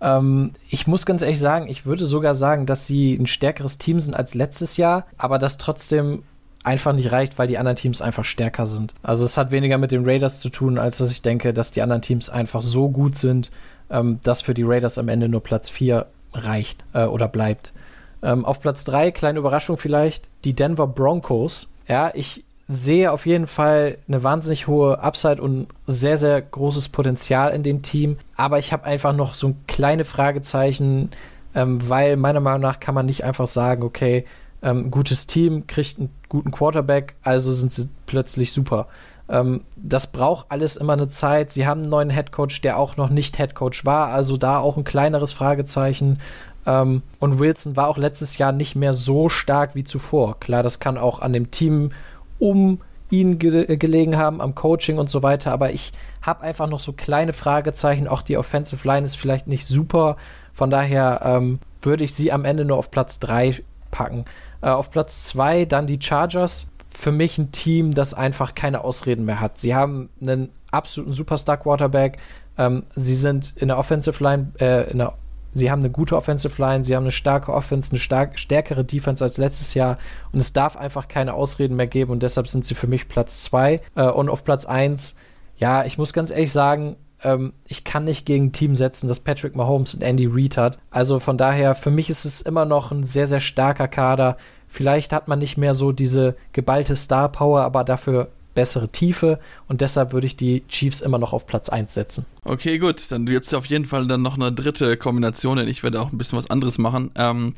Ähm, ich muss ganz ehrlich sagen, ich würde sogar sagen, dass sie ein stärkeres Team sind als letztes Jahr, aber das trotzdem einfach nicht reicht, weil die anderen Teams einfach stärker sind. Also es hat weniger mit den Raiders zu tun, als dass ich denke, dass die anderen Teams einfach so gut sind, ähm, dass für die Raiders am Ende nur Platz 4 reicht äh, oder bleibt. Ähm, auf Platz 3, kleine Überraschung vielleicht, die Denver Broncos. Ja, ich sehe auf jeden Fall eine wahnsinnig hohe Upside und sehr, sehr großes Potenzial in dem Team. Aber ich habe einfach noch so ein kleine Fragezeichen, ähm, weil meiner Meinung nach kann man nicht einfach sagen, okay, ähm, gutes Team kriegt einen guten Quarterback, also sind sie plötzlich super. Ähm, das braucht alles immer eine Zeit. Sie haben einen neuen Headcoach, der auch noch nicht Headcoach war, also da auch ein kleineres Fragezeichen. Ähm, und Wilson war auch letztes Jahr nicht mehr so stark wie zuvor. Klar, das kann auch an dem Team um ihn ge gelegen haben, am Coaching und so weiter. Aber ich habe einfach noch so kleine Fragezeichen. Auch die Offensive Line ist vielleicht nicht super. Von daher ähm, würde ich sie am Ende nur auf Platz 3 packen. Äh, auf Platz 2 dann die Chargers. Für mich ein Team, das einfach keine Ausreden mehr hat. Sie haben einen absoluten Superstar-Quarterback. Ähm, sie sind in der Offensive Line, äh, in der Sie haben eine gute Offensive Line, sie haben eine starke Offense, eine stark, stärkere Defense als letztes Jahr und es darf einfach keine Ausreden mehr geben und deshalb sind sie für mich Platz 2 äh, und auf Platz 1, ja, ich muss ganz ehrlich sagen, ähm, ich kann nicht gegen ein Team setzen, das Patrick Mahomes und Andy Reid hat. Also von daher, für mich ist es immer noch ein sehr, sehr starker Kader. Vielleicht hat man nicht mehr so diese geballte Star Power, aber dafür bessere Tiefe und deshalb würde ich die Chiefs immer noch auf Platz 1 setzen. Okay, gut, dann gibt es auf jeden Fall dann noch eine dritte Kombination, denn ich werde auch ein bisschen was anderes machen. Ähm,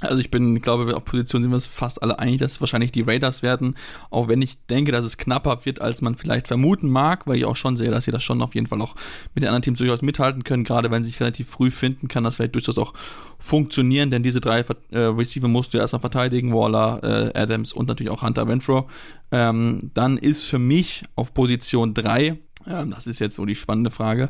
also ich bin, glaube, auf Position sind wir uns fast alle einig, dass es wahrscheinlich die Raiders werden, auch wenn ich denke, dass es knapper wird, als man vielleicht vermuten mag, weil ich auch schon sehe, dass sie das schon auf jeden Fall auch mit den anderen Teams durchaus mithalten können, gerade wenn sie sich relativ früh finden, kann das vielleicht durchaus auch funktionieren, denn diese drei äh, Receiver musst du erstmal verteidigen, Waller, äh, Adams und natürlich auch Hunter Renfro. Ähm, dann ist für mich auf Position drei das ist jetzt so die spannende Frage.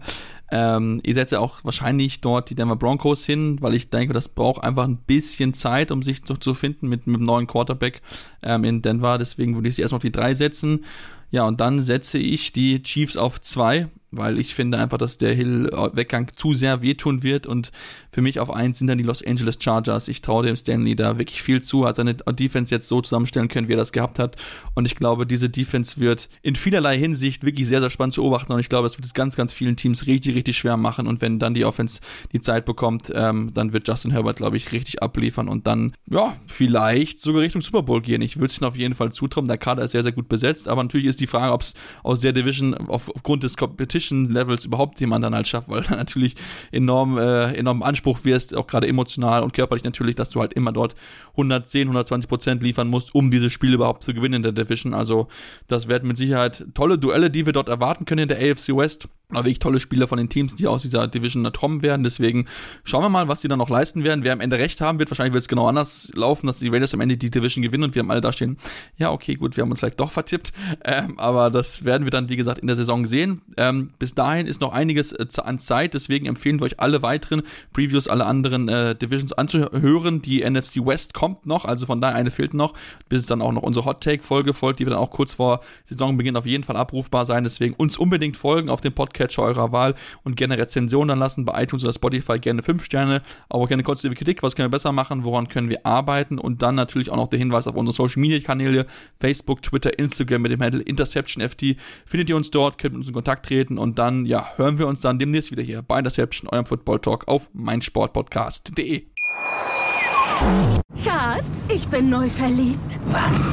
Ähm, ich setze auch wahrscheinlich dort die Denver Broncos hin, weil ich denke, das braucht einfach ein bisschen Zeit, um sich zu, zu finden mit, mit einem neuen Quarterback ähm, in Denver. Deswegen würde ich sie erstmal auf die drei setzen. Ja, und dann setze ich die Chiefs auf zwei weil ich finde einfach, dass der Hill-Weggang zu sehr wehtun wird und für mich auf eins sind dann die Los Angeles Chargers. Ich traue dem Stanley da wirklich viel zu, hat seine Defense jetzt so zusammenstellen können, wie er das gehabt hat. Und ich glaube, diese Defense wird in vielerlei Hinsicht wirklich sehr, sehr spannend zu beobachten. Und ich glaube, es wird es ganz, ganz vielen Teams richtig, richtig schwer machen. Und wenn dann die Offense die Zeit bekommt, ähm, dann wird Justin Herbert, glaube ich, richtig abliefern und dann, ja, vielleicht sogar Richtung Super Bowl gehen. Ich würde es ihm auf jeden Fall zutrauen, der Kader ist sehr, sehr gut besetzt, aber natürlich ist die Frage, ob es aus der Division auf, aufgrund des Competition Competition-Levels überhaupt jemand dann halt schafft, weil du natürlich enorm, äh, enorm Anspruch wirst, auch gerade emotional und körperlich natürlich, dass du halt immer dort 110, 120 Prozent liefern musst, um diese Spiele überhaupt zu gewinnen in der Division. Also das werden mit Sicherheit tolle Duelle, die wir dort erwarten können in der AFC West. Aber wirklich tolle Spieler von den Teams, die aus dieser Division kommen werden. Deswegen schauen wir mal, was sie dann noch leisten werden. Wer am Ende recht haben wird, wahrscheinlich wird es genau anders laufen, dass die Raiders am Ende die Division gewinnen und wir haben alle da stehen. Ja, okay, gut, wir haben uns vielleicht doch vertippt. Ähm, aber das werden wir dann, wie gesagt, in der Saison sehen. Ähm, bis dahin ist noch einiges äh, an Zeit. Deswegen empfehlen wir euch alle weiteren Previews, alle anderen äh, Divisions anzuhören. Die NFC West kommt noch, also von daher eine fehlt noch, bis es dann auch noch unsere Hot Take Folge folgt, die wird dann auch kurz vor Saisonbeginn auf jeden Fall abrufbar sein. Deswegen uns unbedingt folgen auf dem Podcast Podcatcher eurer Wahl und gerne Rezensionen dann lassen. Bei iTunes oder Spotify gerne 5 Sterne, aber auch gerne konstruktive Kritik. Was können wir besser machen? Woran können wir arbeiten? Und dann natürlich auch noch der Hinweis auf unsere Social Media Kanäle: Facebook, Twitter, Instagram mit dem Handle InterceptionFT. Findet ihr uns dort, könnt mit uns in Kontakt treten und dann, ja, hören wir uns dann demnächst wieder hier bei Interception, eurem Football Talk auf meinsportpodcast.de. Schatz, ich bin neu verliebt. Was?